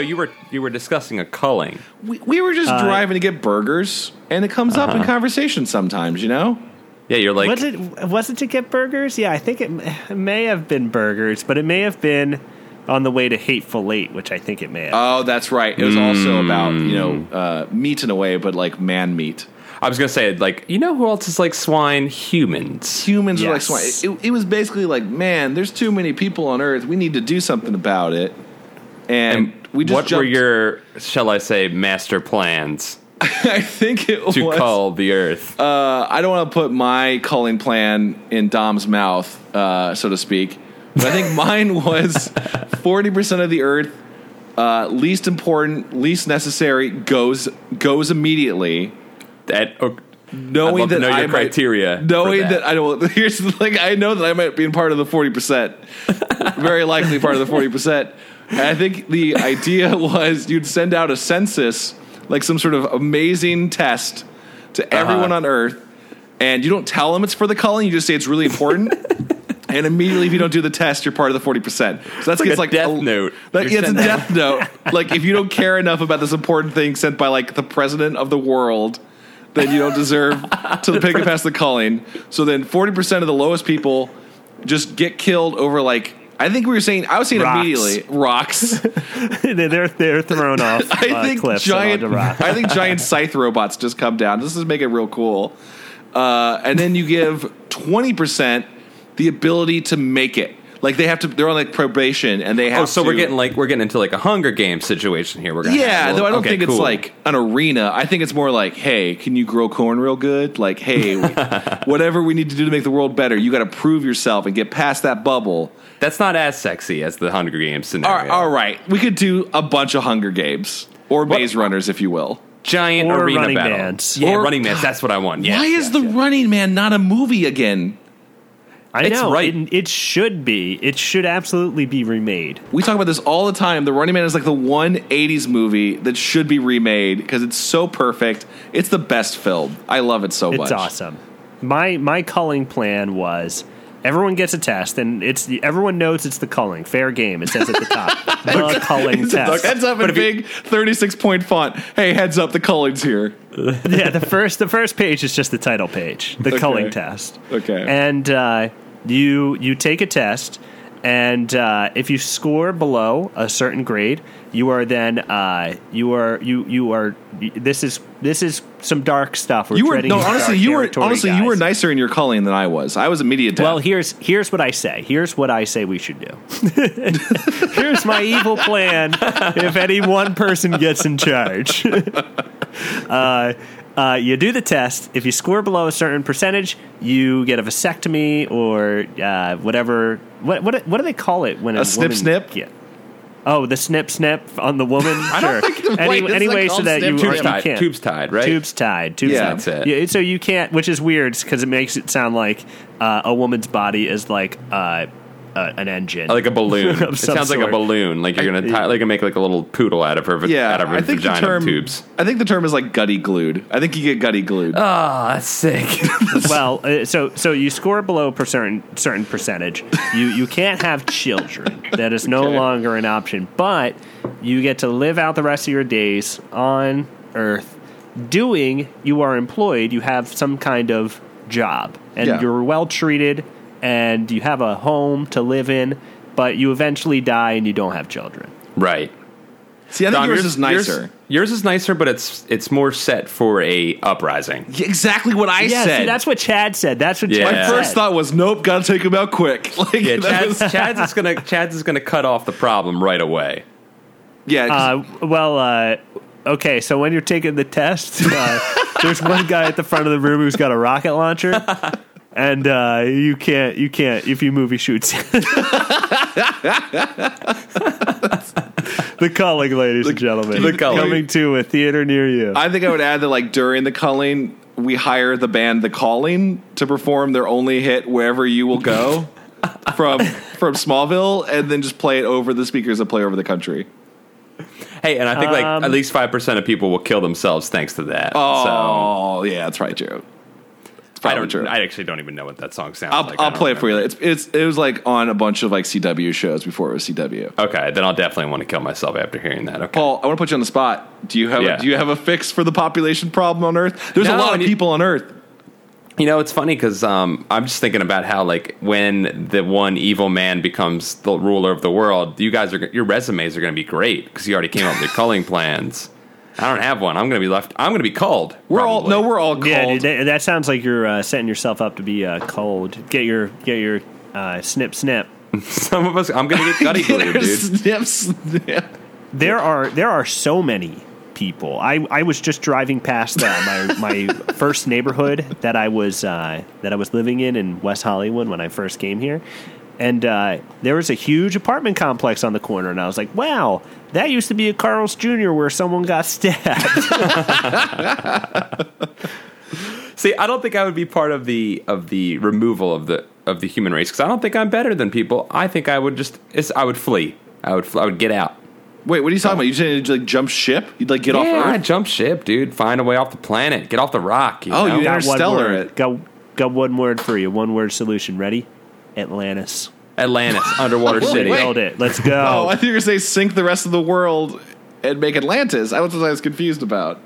So you were you were discussing a culling. We, we were just uh, driving to get burgers, and it comes up in uh-huh. conversation sometimes. You know. Yeah, you're like was it was it to get burgers? Yeah, I think it, it may have been burgers, but it may have been on the way to Hateful Eight, which I think it may have. Oh, that's right. It was also mm. about you know uh, meat in a way, but like man meat. I was gonna say like you know who else is like swine? Humans. Humans are like swine. It, it was basically like, man, there's too many people on Earth. We need to do something about it. And, we just what were your shall I say master plans I think it to was. cull the earth? Uh, I don't want to put my culling plan in Dom's mouth, uh, so to speak. But I think mine was forty percent of the Earth, uh, least important, least necessary, goes goes immediately. that oh, Knowing that know your I might- criteria. knowing that. I don't. Here's the thing: I know that I might be in part of the forty percent, very likely part of the forty percent. And I think the idea was you'd send out a census, like some sort of amazing test to uh-huh. everyone on Earth, and you don't tell them it's for the culling. You just say it's really important. And immediately, if you don't do the test, you're part of the forty percent. So that's like it's a death note. Like, You're yeah, it's a death note. Like if you don't care enough about this important thing sent by like the president of the world, then you don't deserve to pick it past the calling. So then forty percent of the lowest people just get killed over like I think we were saying I was saying Rocks. immediately rocks. they're they're thrown off I uh, think giant. I think giant scythe robots just come down. This is make it real cool. Uh, and then you give twenty percent the ability to make it. Like they have to, they're on like probation, and they have. Oh, so to, we're getting like we're getting into like a Hunger Games situation here. We're gonna Yeah, have- though I don't okay, think cool. it's like an arena. I think it's more like, hey, can you grow corn real good? Like, hey, whatever we need to do to make the world better, you got to prove yourself and get past that bubble. that's not as sexy as the Hunger Games All scenario. right, all right, we could do a bunch of Hunger Games or Maze Runners, if you will. Giant Or arena Running battle. Mans. Yeah, Or- Running Man. That's what I want. Yes, Why is yes, the yes. Running Man not a movie again? I It's know right. It, it should be. It should absolutely be remade. We talk about this all the time. The Running Man is like the one '80s movie that should be remade because it's so perfect. It's the best film. I love it so It's much. It's awesome. My my culling plan was everyone gets a test, and it's everyone knows it's the culling. Fair game. It says at the top the culling test. Heads up in big 36 point font. Hey, heads up, the Cullings here. yeah, the first the first page is just the title page, the Okay. culling test. Okay. and uh, you you take a test, and uh, if you score below a certain grade, you are then uh, you are you you are this is this is some dark stuff. We're You were no, honestly, you were honestly you were nicer in your calling than I was. I was immediate death. Well, here's here's what I say. Here's what I say we should do. here's my evil plan. If any one person gets in charge, uh, uh, you do the test. If you score below a certain percentage, you get a vasectomy or uh, whatever. What what what do they call it when a, A snip woman snip? Yeah. Oh, the snip snip on the woman. I don't think the- wait, this anyway, called so that you. Tubes you tied. can't. Tubes tied. Right. Tubes tied. Tubes Yeah. tied. That's it. Yeah, so you can't, which is weird because it makes it sound like uh, a woman's body is like uh, an engine, Like a balloon. Of it some sounds like a balloon. Like you're gonna tie, like make like a little poodle out of her. yeah, out of her I think the vagina term tubes. I think the term is like gutty glued. I think you get gutty glued. Oh, that's sick. well, uh, so so you score below per certain certain percentage. You you can't have children. That is no Okay. longer an option. But you get to live out the rest of your days on Earth, doing. You are employed. You have some kind of job, and Yeah. you're well treated, and you have a home to live in. But you eventually die, and you don't have children. right. See, I think Dom, yours is nicer. Yours, yours is nicer, but it's it's more set for a uprising. Yeah, exactly what I yeah, said. see, that's what Chad said. That's what Yeah. Chad my said. first thought was, nope, gotta take him out quick. Like, Yeah, Chad's, was- Chad's is gonna Chad's is gonna cut off the problem right away. Yeah. Uh, well, uh, okay. So when you're taking the test, uh, there's one guy at the front of the room who's got a rocket launcher, and uh, you can't, you can't. If you movie shoots. the culling, ladies and gentlemen, the culling. coming to a theater near you. I think I would add that like during the culling, we hire the band The Calling to perform their only hit "Wherever You Will Go" from from Smallville, and then just play it over the speakers that play over the country. Hey, and I think like Um, at least five percent of people will kill themselves thanks to that. So Oh, yeah, that's right, Joe. I don't. true. I actually don't even know what that song sounds I'll, like. I'll play it for you. It's it's it was like on a bunch of like CW shows before it was CW. Okay, then I'll definitely want to kill myself after hearing that. Okay. Paul, I want to put you on the spot. Do you have Yeah. do you have a fix for the population problem on Earth? There's a lot of people on Earth. You know, it's funny because um, I'm just thinking about how, like, when the one evil man becomes the ruler of the world, you guys are your resumes are going to be great because you already came up with your culling plans. I don't have one. I'm going to be left. I'm going to be called. We're all probably. no, we're all cold. Yeah, dude, that, that sounds like you're uh, setting yourself up to be uh, cold. Get your get your uh, snip snip. Some of us. I'm going to get gutty glue, dude. snip, snip. There are there are so many people. I, I was just driving past uh, my my first neighborhood that I was uh, that I was living in in West Hollywood when I first came here, and uh, there was a huge apartment complex on the corner, and I was like, wow. That used to be a Carl's Jr. where someone got stabbed. See, I don't think I would be part of the of the removal of the of the human race because I don't think I'm better than people. I think I would just. It's, I would flee. I would. I would get out. Wait, what are you talking about? You saying you'd like jump ship? You'd like get off yeah, Earth? I'd jump ship, dude. Find a way off the planet. Get off the rock. You Oh, know? you got one Interstellar word. it. Got, got one word for you. One word solution. Ready? Atlantis. Atlantis, underwater city. wait. Nailed it. Let's go. Oh, go. I think you were going to say sink the rest of the world and make Atlantis. I was what I was confused about.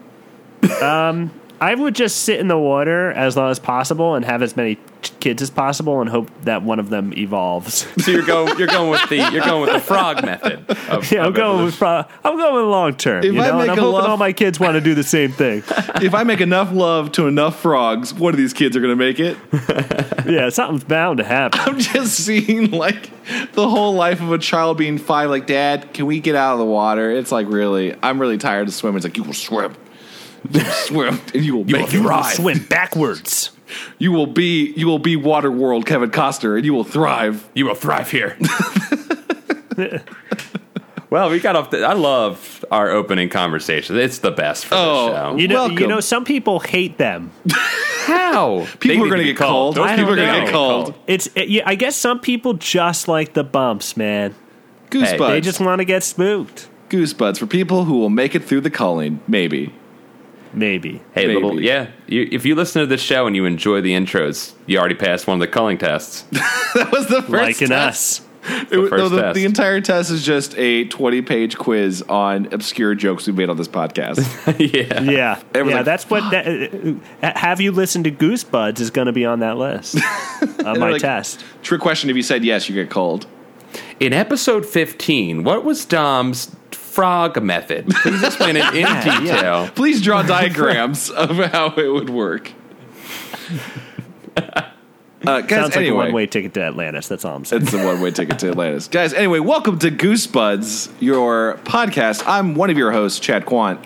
Um, I would just sit in the water as long as possible and have as many kids as possible and hope that one of them evolves. So you're going. You're going with the. You're going with the frog method. Of, yeah, I'm of going with evolution. pro- I'm going with long term. If You I know, and make I'm a hoping love- all my kids want to do the same thing. if I make enough love to enough frogs, one of these kids are going to make it. yeah, something's bound to happen. I'm just seeing like the whole life of a child being five. Like, Dad, can we get out of the water? It's like really, I'm really tired of swimming. It's like you will swim, you will swim, and you will make will it. thrive. Swim backwards. You will be, you will be Waterworld Kevin Costner, and you will thrive. You will thrive here. well, we got off. The, I love our opening conversation. It's the best for Oh, the show. You know, Welcome. you know, some people hate them. How People are going to get called. Those people are going to get called. It's it, yeah, I guess some people just like the bumps, man. Goosebuds. They just want to get spooked. Goosebuds for people who will make it through the calling. Maybe. Maybe. Hey, Maybe. little yeah. You, if you listen to this show and you enjoy the intros, you already passed one of the culling tests. That was the first Liking test. us. It was- first no, the, test. the entire test is just a 20 page quiz on obscure jokes we made on this podcast. yeah. Yeah, yeah. like, that's what. That, uh, have you listened to Goosebuds? Is going to be on that list of my like- test. Trick question if you said yes, you get called. In episode 15, what was Dom's frog method? Please explain it in detail. Please draw diagrams of how it would work. Uh, guys, Sounds like a anyway, one-way ticket to Atlantis. That's all I'm saying. It's a one way ticket to Atlantis. Guys, anyway, welcome to Goosebuds, your podcast. I'm one of your hosts, Chad Quant.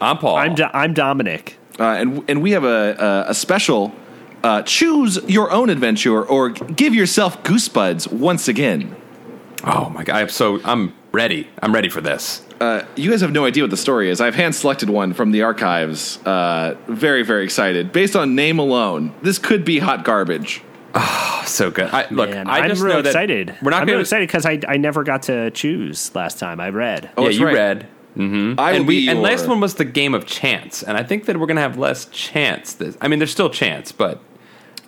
I'm Paul. I'm Do- I'm Dominic. Uh, and and we have a, a, a special uh, choose your own adventure or give yourself goosebuds once again. oh my god! I'm so I'm ready. I'm ready for this. Uh, you guys have no idea what the story is. I've hand selected one from the archives. Uh, very very excited. Based on name alone, this could be hot garbage. Oh, so good. I, look, Man, I I'm just real know that excited. we're not I'm going real to. excited because I I never got to choose last time. I read. Oh, yeah, you right. read. Mm-hmm. I and we be and last one was the game of chance, and I think that we're going to have less chance. This, I mean, there's still chance, but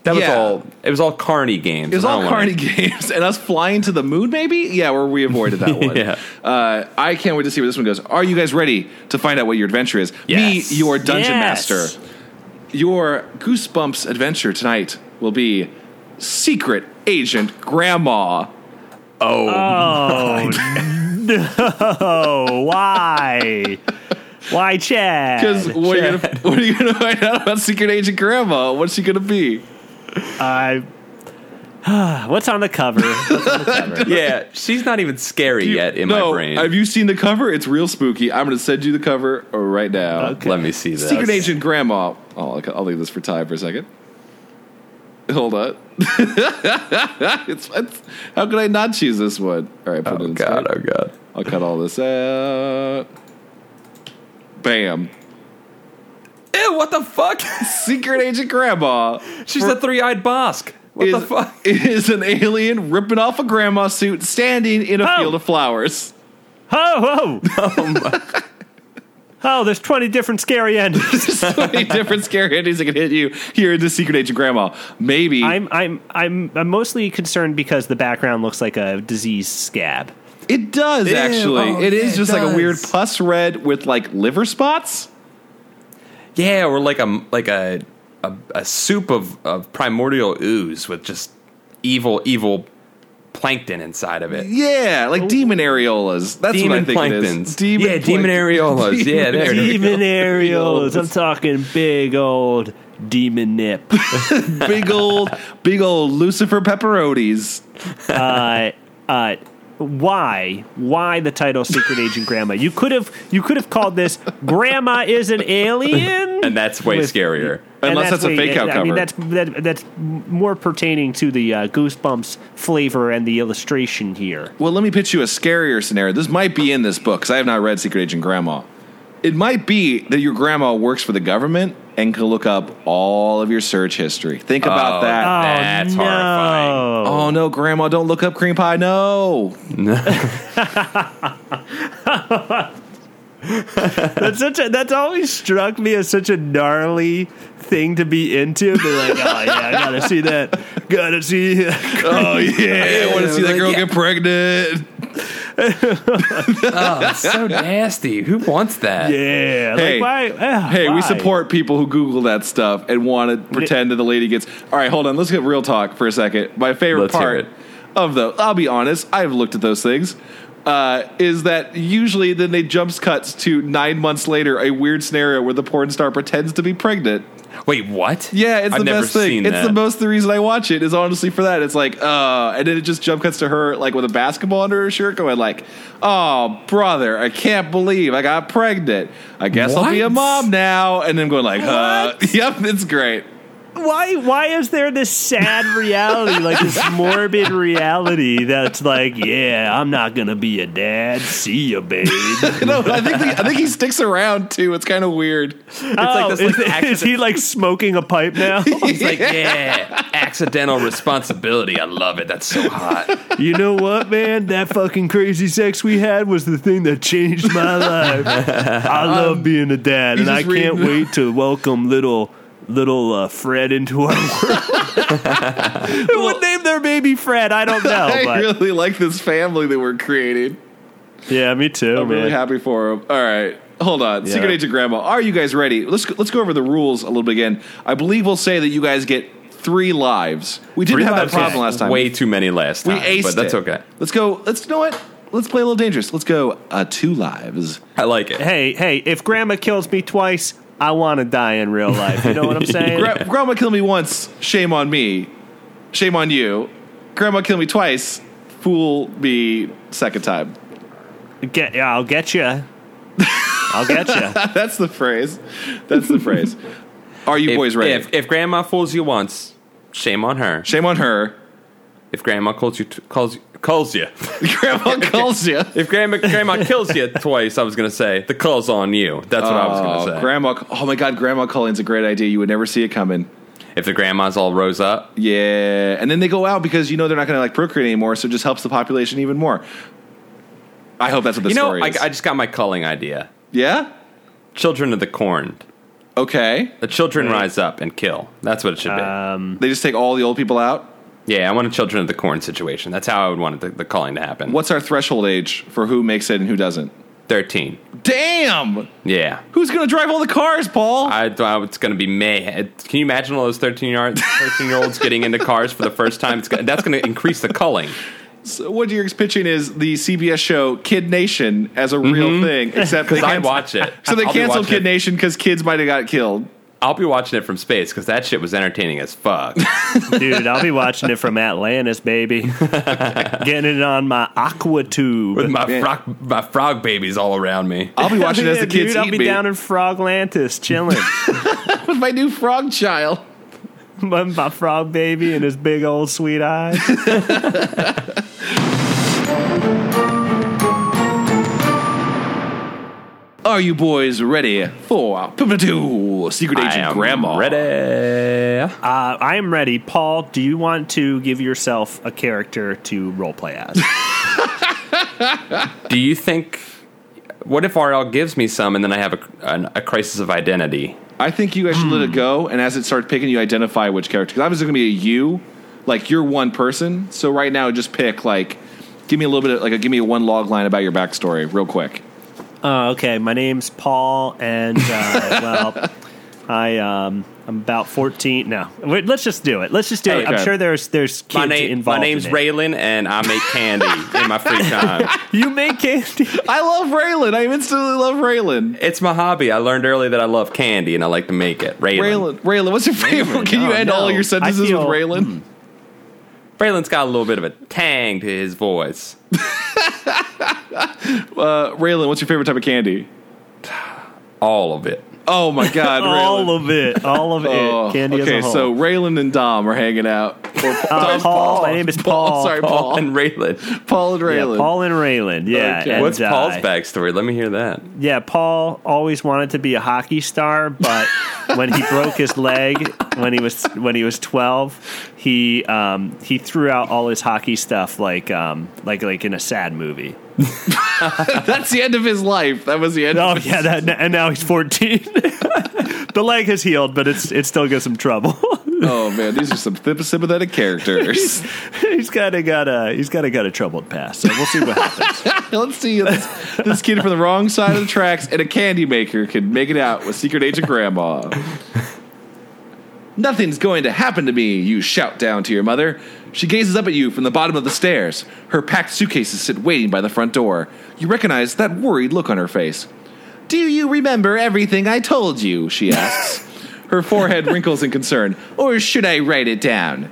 that was Yeah. all. It was all carny games. It was all don't wanna- carny games and us flying to the moon, maybe? Yeah, where we avoided that one. Yeah. Uh, I can't wait to see where this one goes. Are you guys ready to find out what your adventure is? Yes. Me, your dungeon Yes. master. Your Goosebumps adventure tonight will be Secret Agent Grandma. Oh no! Why? Why, Chad? Because what, are you gonna- what are you going to find out about Secret Agent Grandma? What's she going to be? I. What's on the cover? What's on the cover? Yeah, she's not even scary yet in no, my brain. Have you seen the cover? It's real spooky. I'm going to send you the cover right now. Okay. Let me see this. Secret Agent Grandma. Oh, I'll, I'll leave this for Ty for a second. Hold on. it's, it's, how could I not choose this one? All right, put it Oh in god! straight. Oh god! I'll cut all this out. Bam. Ew! What the fuck? Secret Agent Grandma. She's the three-eyed Bosk. What is, the fuck? is an alien ripping off a grandma suit standing in a Oh. field of flowers. Ho ho! Oh, there's 20 different scary endings. there's 20 different scary endings that can hit you here in the Secret Agent Grandma. Maybe I'm I'm I'm I'm mostly concerned because the background looks like a disease scab. it does Ew. actually. Oh, it is yeah, just it like a weird does. pus red with like liver spots. Yeah, or like a like a a, a soup of, of primordial ooze with just evil evil plankton inside of it. Yeah, like demon areolas. That's what I Demon think it is. planktons. Yeah, demon areolas. Yeah, there it is. Demon areolas. I'm talking big old demon nip. big old, big old Lucifer pepperonis. uh, uh, why? Why the title Secret Agent Grandma? You could have you could have called this Grandma is an alien. And that's way With- scarier. And Unless that's a way- fake out I mean, that's that, that's more pertaining to the uh, Goosebumps flavor and the illustration here. Well, let me pitch you a scarier scenario. This might be in this book because I have not read Secret Agent Grandma. It might be that your grandma works for the government and can look up all of your search history. Think about Oh, that. That's oh, no. horrifying. Oh no, grandma, don't look up cream pie. No. That's such a that's always struck me as such a gnarly thing to be into. Be like, oh yeah, I gotta see that. Gotta see. Oh yeah, I want to see that Like, girl yeah. get pregnant. Oh, it's so nasty. Who wants that? Yeah. Hey, like, why? ah, Hey, we support people who Google that stuff and want to pretend that the lady gets. All right, hold on. Let's get real talk for a second. My favorite Let's hear part it. of the. I'll be honest. I've looked at those things. Uh, is that usually then they jumps cuts to nine months later a weird scenario where the porn star pretends to be pregnant. Wait, what? Yeah, it's I've the best thing. It's that. the most the reason I watch it is honestly for that. It's like, uh, and then it just jump cuts to her like with a basketball under her shirt, going like, "Oh, brother, I can't believe I got pregnant. I guess I'll be a mom now." And then going like, "Uh, yep, it's great." Why? Why is there this sad reality, like this morbid reality that's like, yeah, I'm not gonna be a dad. See ya, babe. no, I think the, I think he sticks around too. It's kind of weird. oh, this, is, like, is he like smoking a pipe now? He's like, yeah, accidental responsibility. I love it. That's so hot. you know what, man? That fucking crazy sex we had was the thing that changed my life. I love being a dad, and I can't reading- wait to welcome little little uh, Fred into our world. Who would name their baby Fred? I don't know. I but really like this family that we're creating. yeah, me too, I'm man. really happy for him. All right. Hold on. Secret Agent Grandma, are you guys ready? Let's go, let's go over the rules a little bit again. I believe we'll say that you guys get three lives. We didn't Three have that problem last time. Way too many last we time. aced but that's it. okay. Let's go. Let's you know what? Let's play a little dangerous. Let's go uh, two lives. I like it. Hey, hey, if grandma kills me twice, I want to die in real life. You know what I'm saying? Gra- Grandma killed me once. Shame on me. Shame on you. Grandma killed me twice. Fool me second time. Get, yeah, I'll get you. I'll get you. That's the phrase. That's the phrase. Are you If, boys ready? If, if grandma fools you once, shame on her. Shame on her. If grandma calls you, t- calls calls you. Grandma calls you. If grandma grandma kills you twice, I was gonna say the call's on you. That's what I was Oh, gonna say. grandma! Oh my God, grandma calling's a great idea. You would never see it coming. if the grandma's all rose up, Yeah, and then they go out because you know they're not going to like procreate anymore, so it just helps the population even more. I hope that's what the you know, story I, is. I just got my culling idea. yeah. Children of the corn. Okay. The children rise up and kill. That's what it should be. Um, They just take all the old people out. Yeah, I want a children of the corn situation. That's how I would want the, the culling to happen. What's our threshold age for who makes it and who doesn't? Thirteen. Damn. Yeah. Who's going to drive all the cars, Paul? I thought it's going to be May. Can you imagine all those 13 year, 13 year olds getting into cars for the first time? It's, gonna- that's going to increase the culling. so what you're pitching is the CBS show Kid Nation as a real mm-hmm. thing, except they Because I watch it. So they I'll canceled Kid it- Nation because kids might have got killed. I'll be watching it from space because that shit was entertaining as fuck. dude, I'll be watching it from Atlantis, baby. Getting it on my aqua tube. With my frog, my frog babies all around me. I'll be watching as the Yeah, kids dude, I'll be me down in Froglantis chilling. with my new frog child. my, my frog baby and his big old sweet eyes. Are you boys ready for Pippa Secret I Agent am Grandma? Ready. Uh, I am ready. Paul, do you want to give yourself a character to roleplay as? Do you think What if RL gives me some and then I have a, a, a crisis of identity? I think you guys should let it go, and as it starts picking, you identify which character. Because obviously, going to be a you, like you're one person. So right now, just pick like, give me a little bit of like, a, give me a one log line about your backstory, real quick. Uh, okay, my name's Paul, and uh, well, I um, I'm about 14. No, Wait, let's just do it. Let's just do it. I'm sure there's there's kids My name, involved. my name's in it. Raylan, and I make candy in my free time. You make candy. I love Raylan. I instantly love Raylan. It's my hobby. I learned early that I love candy, and I like to make it. Raylan. Raylan, Raylan, what's your favorite? Can you Oh, end all your sentences feel- with Raylan? Raylan's got a little bit of a tang to his voice. Uh, Raylan, what's your favorite type of candy? All of it. Oh my God, all of it. All of Oh, it. Candy okay, as a whole. so Raylan and Dom are hanging out. Or Uh, Dom's Paul, my name is Paul. Sorry, Paul Paul. and Raylan. Paul and yeah, Raylan. Paul and Raylan. Yeah. Okay. and, What's Paul's uh, backstory? Let me hear that. Yeah, Paul always wanted to be a hockey star, but when he broke his leg when he was when he was twelve, he um, he threw out all his hockey stuff like um, like like in a sad movie. That's the end of his life. That was the end. Oh of his yeah, that, and now he's fourteen. the leg has healed, but it's it still gives some trouble. Oh man, these are some sympathetic characters. he's kind of got a he's kind of got a troubled past. So we'll see what happens. Let's see this, this kid from the wrong side of the tracks and a candy maker can make it out with Secret Agent Grandma. Nothing's going to happen to me, you shout down to your mother. She gazes up at you from the bottom of the stairs. Her packed suitcases sit waiting by the front door. You recognize that worried look on her face. Do you remember everything I told you? She asks. her forehead wrinkles in concern. Or should I write it down?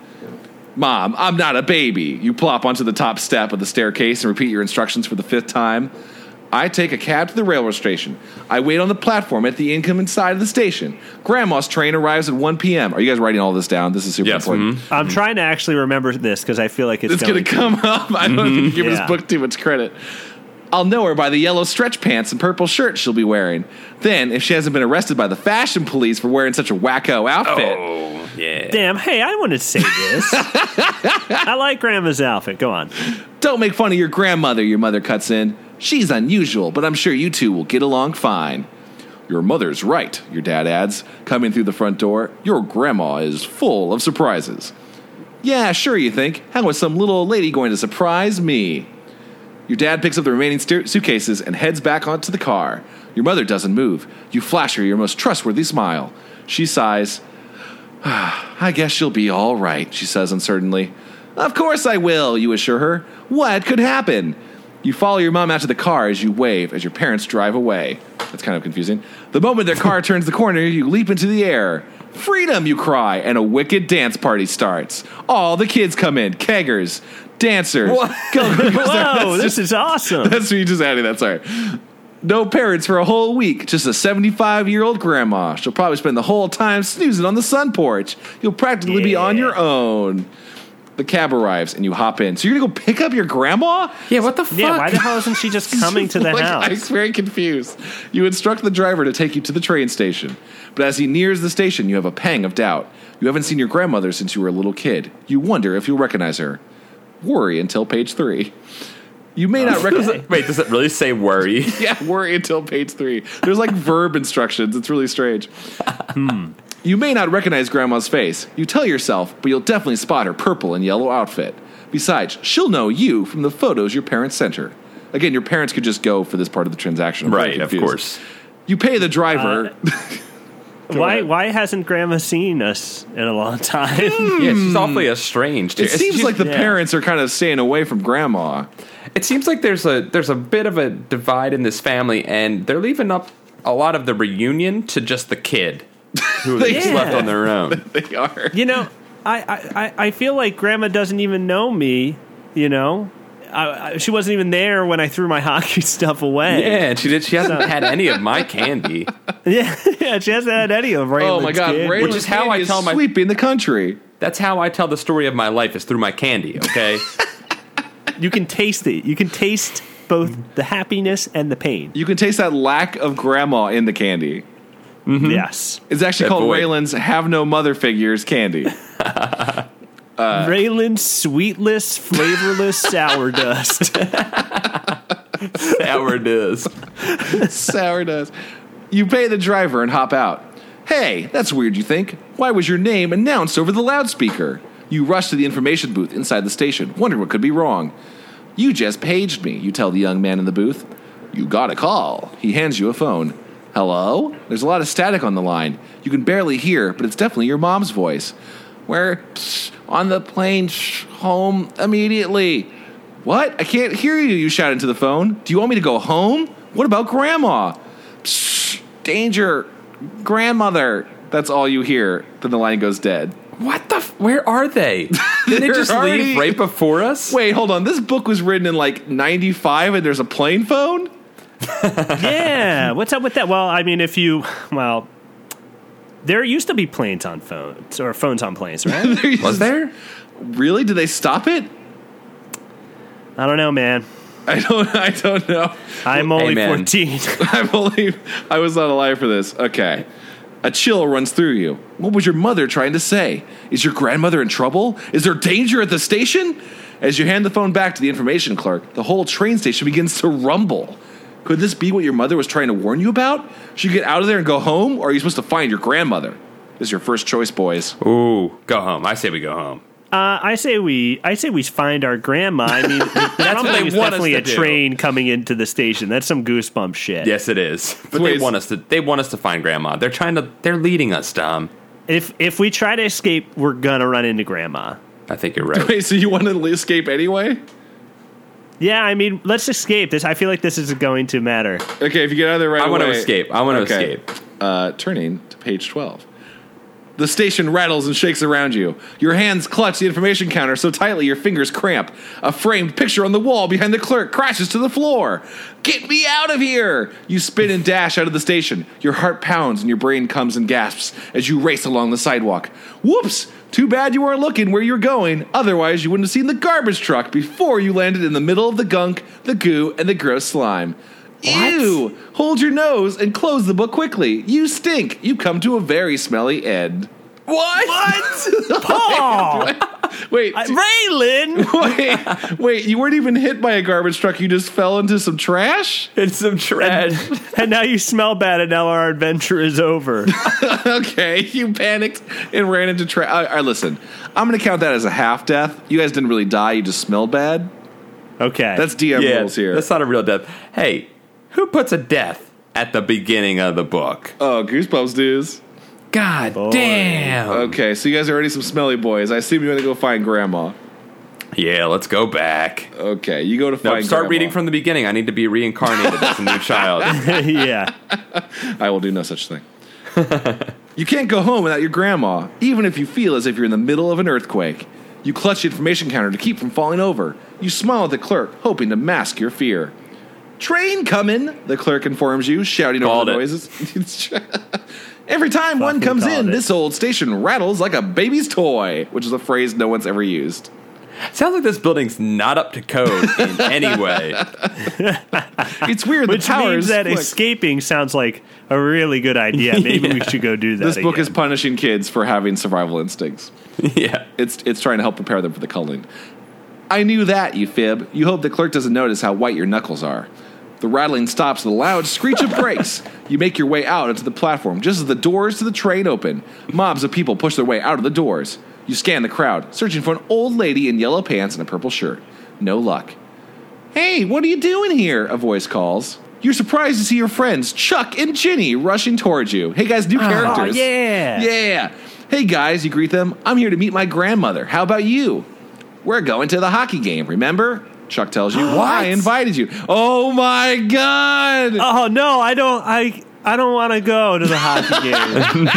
Mom, I'm not a baby. You plop onto the top step of the staircase and repeat your instructions for the fifth time. I take a cab to the railroad station. I wait on the platform at the incoming side of the station. Grandma's train arrives at 1 p.m. Are you guys writing all this down? This is super Yes, important. Mm-hmm. I'm trying to actually remember this because I feel like it's, It's going to come up. I don't think you give Yeah. this book too much credit. I'll know her by the yellow stretch pants and purple shirt she'll be wearing. Then, if she hasn't been arrested by the fashion police for wearing such a wacko outfit, Oh, yeah. Damn! Hey, I want to say this. I like Grandma's outfit. Go on. Don't make fun of your grandmother, your mother cuts in. She's unusual, but I'm sure you two will get along fine. Your mother's right, your dad adds, coming through the front door. Your grandma is full of surprises. Yeah, sure, you think. How is some little old lady going to surprise me? Your dad picks up the remaining suitcases and heads back onto the car. Your mother doesn't move. You flash her your most trustworthy smile. She sighs. I guess she'll be all right, she says uncertainly. Of course I will, you assure her. What could happen? You follow your mom out to the car as you wave as your parents drive away. That's kind of confusing. The moment their car turns the corner, you leap into the air. Freedom, you cry, and a wicked dance party starts. All the kids come in, keggers, dancers. Whoa, this is awesome. that's me just adding that. Sorry. No parents for a whole week. Just a 75 year old grandma. She'll probably spend the whole time snoozing on the sun porch. You'll practically be on your own. The cab arrives and you hop in. So you're gonna go pick up your grandma? Yeah, what the fuck? Yeah, why the hell isn't she just coming to the Like, house? I'm very confused. You instruct the driver to take you to the train station. But as he nears the station, you have a pang of doubt. You haven't seen your grandmother since you were a little kid. You wonder if you'll recognize her. Worry until page three. You may not recognize. Wait, does it really say worry? Yeah, worry until page three. There's like verb instructions. It's really strange. Hmm. You may not recognize Grandma's face. You tell yourself, but you'll definitely spot her purple and yellow outfit. Besides, she'll know you from the photos your parents sent her. Again, your parents could just go for this part of the transaction. I'm right, of course. You pay the driver. Uh, why ahead. why hasn't Grandma seen us in a long time? Hmm. Yeah, she's awfully estranged. it seems She's- like the yeah. parents are kind of staying away from Grandma. it seems like there's a there's a bit of a divide in this family, and they're leaving up a lot of the reunion to just the kid who They- is left on their own. They are. you know, I, I, I- I feel like Grandma doesn't even know me. You know, I, I, she wasn't even there when I threw my hockey stuff away. Yeah, and she did. She hasn't had any of my candy. yeah, yeah, she hasn't had any of Raylan's Oh my God! candy. Raylan's Which is how I tell my- sweeping the country. That's how I tell the story of my life is through my candy. Okay. You can taste it. You can taste both the happiness and the pain. You can taste that lack of Grandma in the candy. Mm-hmm. Yes. It's actually That called void. Raylan's Have No Mother Figures candy. Uh, Raylan's sweetless, flavorless sour dust. Sourdoughs. Sourdoughs. You pay the driver and hop out. Hey, that's weird, you think. Why was your name announced over the loudspeaker? You rush to the information booth inside the station, wondering what could be wrong. You just paged me, you tell the young man in the booth. You got a call. He hands you a phone. Hello? There's a lot of static on the line. You can barely hear, but it's definitely your mom's voice. We're psh, on the plane home immediately. What? I can't hear you, you shout into the phone. Do you want me to go home? What about Grandma? Psh, danger. Grandmother. That's all you hear. Then the line goes dead. What the? F- where are they? Did they just already- leave right before us? Wait, hold on. This book was written in like 95 and there's a plane phone? Yeah, what's up with that? Well, I mean, if you well, there used to be planes on phones or phones on planes, right? Was there? Really? Did they stop it? I don't know, man. I don't I don't know. I'm only man. 14. I believe I was not alive for this. Okay. A chill runs through you. What was your mother trying to say? Is your grandmother in trouble? Is there danger at the station? As you hand the phone back to the information clerk, the whole train station begins to rumble. Could this be what your mother was trying to warn you about? Should you get out of there and go home, or are you supposed to find your grandmother? This is your first choice, boys. Ooh, go home. I say we go home. Uh, I say we. I say we find our grandma. I mean, that's what they is want us definitely to a do. train coming into the station. That's some goosebump shit. Yes, it is. But Wait, they want us to. They want us to find Grandma. They're trying to. They're leading us, Dom. If if we try to escape, we're gonna run into grandma. I think you're right. Wait, so you want to escape anyway? Yeah, I mean, let's escape. This. I feel like this is going to matter. Okay, if you get out of there right I want to away- escape. I want to Okay. escape. Uh, turning to page 12. The station rattles and shakes around you. Your hands clutch the information counter so tightly your fingers cramp. A framed picture on the wall behind the clerk crashes to the floor. Get me out of here! You spin and dash out of the station. Your heart pounds and your brain comes and gasps as you race along the sidewalk. Whoops! Too bad you weren't looking where you're going. Otherwise, you wouldn't have seen the garbage truck before you landed in the middle of the gunk, the goo, and the gross slime. Ew! Hold your nose and close the book quickly. You stink. You come to a very smelly end. What? What? Paul, Wait, Raylan. wait, wait! You weren't even hit by a garbage truck. You just fell into some trash. It's some trash. and now you smell bad, and now our adventure is over. okay, you panicked and ran into trash. All right, listen. I'm going to count that as a half death. You guys didn't really die. You just smelled bad. Okay, That's DM yeah, rules here. that's not a real death. Hey, who puts a death at the beginning of the book? oh, goosebumps, dudes. God Boy. damn. Okay, so you guys are already some smelly boys. I assume you want to go find grandma. Yeah, let's go back. Okay, you go to No, find. start grandma. reading from the beginning. I need to be reincarnated as a new child. yeah. I will do no such thing. you can't go home without your grandma, even if you feel as if you're in the middle of an earthquake. You clutch the information counter to keep from falling over. You smile at the clerk, hoping to mask your fear. Train coming, the clerk informs you, shouting Called over the it. noises. Every time one Fucking comes called in, it. this old station rattles like a baby's toy, which is a phrase no one's ever used. Sounds like this building's not up to code in any way. It's weird. Which the towers means that flick. escaping sounds like a really good idea. Maybe we should go do that. This book is again. punishing kids for having survival instincts. yeah. It's it's trying to help prepare them for the culling. I knew that, you fib. You hope the clerk doesn't notice how white your knuckles are. The rattling stops with a loud screech of brakes. You make your way out onto the platform just as the doors to the train open. Mobs of people push their way out of the doors. You scan the crowd, searching for an old lady in yellow pants and a purple shirt. No luck. Hey, what are you doing here? A voice calls. You're surprised to see your friends, Chuck and Ginny, rushing towards you. Hey guys, new oh, characters. Oh, yeah. Yeah. Hey guys, you greet them. I'm here to meet my grandmother. How about you? We're going to the hockey game, remember? Chuck tells you. Why I invited you. Oh my god! Oh no, I don't. I I don't want to go to the hockey game.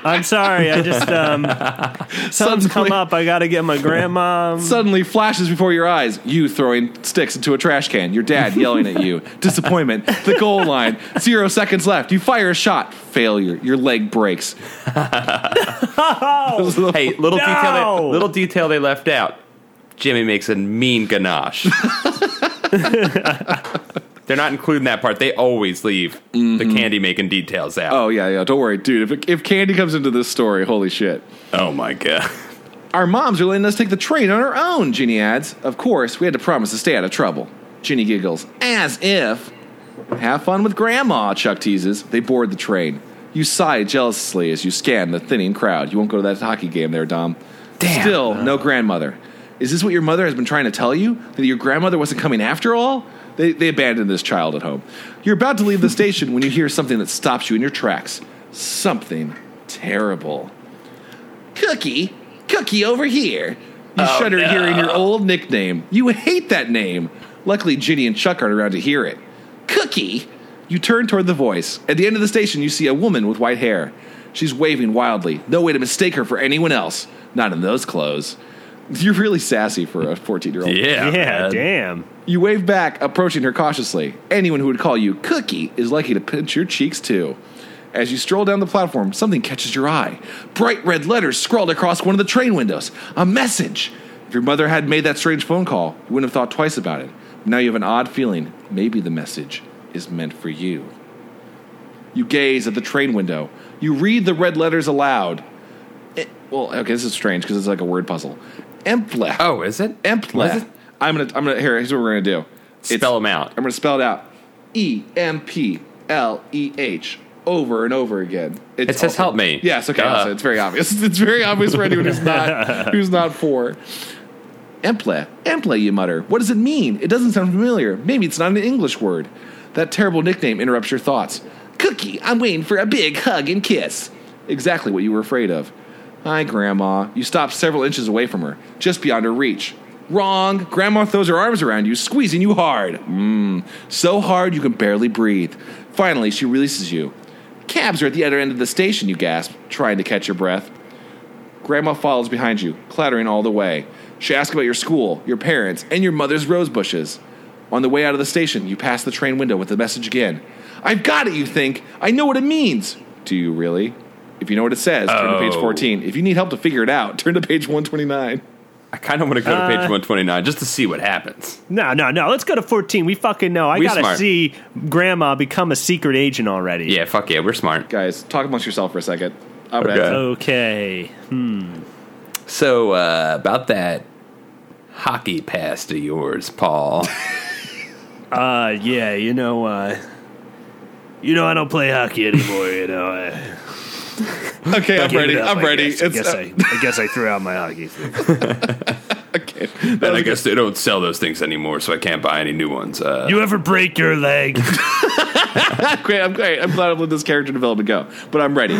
I'm sorry. I just um, something's come up. I got to get my grandma. Suddenly flashes before your eyes. You throwing sticks into a trash can. Your dad yelling at you. Disappointment. The goal line. Zero seconds left. You fire a shot. Failure. Your leg breaks. Oh, Hey, little No! detail. They, little detail they left out. Jimmy makes a mean ganache. They're not including that part. They always leave the mm-hmm. candy making details out. Oh yeah, yeah. Don't worry, dude. If if Candy comes into this story, holy shit. Oh my god. Our moms are letting us take the train on our own, Ginny adds. Of course, we had to promise to stay out of trouble. Ginny giggles. As if. Have fun with Grandma, Chuck teases. They board the train. You sigh jealously as you scan the thinning crowd. You won't go to that hockey game there, Dom. Damn. Still, no grandmother. Is this what your mother has been trying to tell you? That your grandmother wasn't coming after all? They, they abandoned this child at home. You're about to leave the station when you hear something that stops you in your tracks. Something terrible. Cookie, Cookie over here. You oh, shudder hearing your old nickname. You hate that name. Luckily, Ginny and Chuck aren't around to hear it. Cookie. You turn toward the voice. At the end of the station, you see a woman with white hair. She's waving wildly. No way to mistake her for anyone else. Not in those clothes. You're really sassy for a 14 year old. Yeah, Yeah, man. damn. You wave back, approaching her cautiously. Anyone who would call you Cookie is likely to pinch your cheeks too. As you stroll down the platform, something catches your eye. Bright red letters scrawled across one of the train windows. A message. If your mother hadn't made that strange phone call, you wouldn't have thought twice about it. Now you have an odd feeling. Maybe the message is meant for you. You gaze at the train window. You read the red letters aloud. Eh, well, okay, this is strange because it's like a word puzzle. Emple. Oh, is it? Emple. Was it? I'm gonna. I'm gonna. Here. Here's what we're gonna do. Spell them out. I'm gonna spell it out. E M P L E H over and over again. It's It says also- help me. Yes. Okay. Also, it's very obvious. It's very obvious for anyone who's not who's not for. Emple. Emple. You mutter. What does it mean? It doesn't sound familiar. Maybe it's not an English word. That terrible nickname interrupts your thoughts. Cookie. I'm waiting for a big hug and kiss. Exactly what you were afraid of. Hi, Grandma. You stop several inches away from her, just beyond her reach. Wrong. Grandma throws her arms around you, squeezing you hard. Mmm. So hard you can barely breathe. Finally, she releases you. Cabs are at the other end of the station, you gasp, trying to catch your breath. Grandma follows behind you, clattering all the way. She asks about your school, your parents, and your mother's rose bushes. On the way out of the station, you pass the train window with the message again. I've got it, you think. I know what it means. Do you really? If you know what it says, turn to page Oh. 14. If you need help to figure it out, turn to page 129. I kind of want to go to page Uh, 129 just to see what happens. No, no, no. Let's go to 14. We fucking know. I We gotta smart. see Grandma become a secret agent already. Yeah, fuck yeah, we're smart. Guys, talk amongst yourself for a second. I'm gonna Okay. Okay. So, uh, about that hockey past of yours, Paul. Uh, yeah, you know, uh, you know, I don't play hockey anymore. You know, I, Okay, I'm give it ready. up, I'm I ready. Guess, I, guess I, I guess I threw out my hockey. thing. okay. and I guess they don't sell those things anymore, so I can't buy any new ones. Uh, You ever break your leg? Great, I'm great. I'm glad I let this character development go, but I'm ready.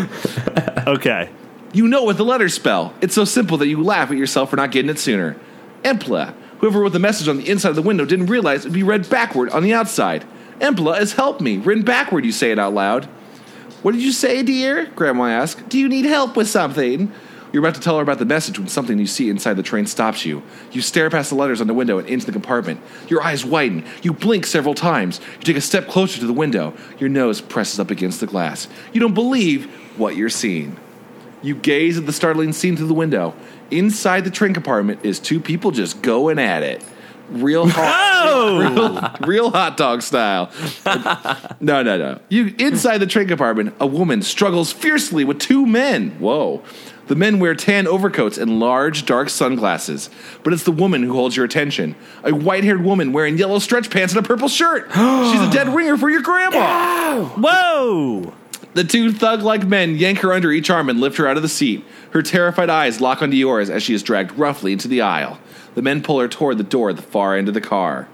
okay. You know what the letters spell. It's so simple that you laugh at yourself for not getting it sooner. Empla. Whoever wrote the message on the inside of the window didn't realize it'd be read backward on the outside. Empla has helped me. Written backward, you say it out loud. What did you say, dear? Grandma asked. Do you need help with something? You're about to tell her about the message when something you see inside the train stops you. You stare past the letters on the window and into the compartment. Your eyes widen. You blink several times. You take a step closer to the window. Your nose presses up against the glass. You don't believe what you're seeing. You gaze at the startling scene through the window. Inside the train compartment is two people just going at it. Real hot, real, real hot dog style. No, no, no. You inside the train compartment, a woman struggles fiercely with two men. Whoa. The men wear tan overcoats and large, dark sunglasses. But it's the woman who holds your attention. A white haired woman wearing yellow stretch pants and a purple shirt. She's a dead ringer for your grandma. Whoa! The two thug like men yank her under each arm and lift her out of the seat. Her terrified eyes lock onto yours as she is dragged roughly into the aisle. The men pull her toward the door at the far end of the car.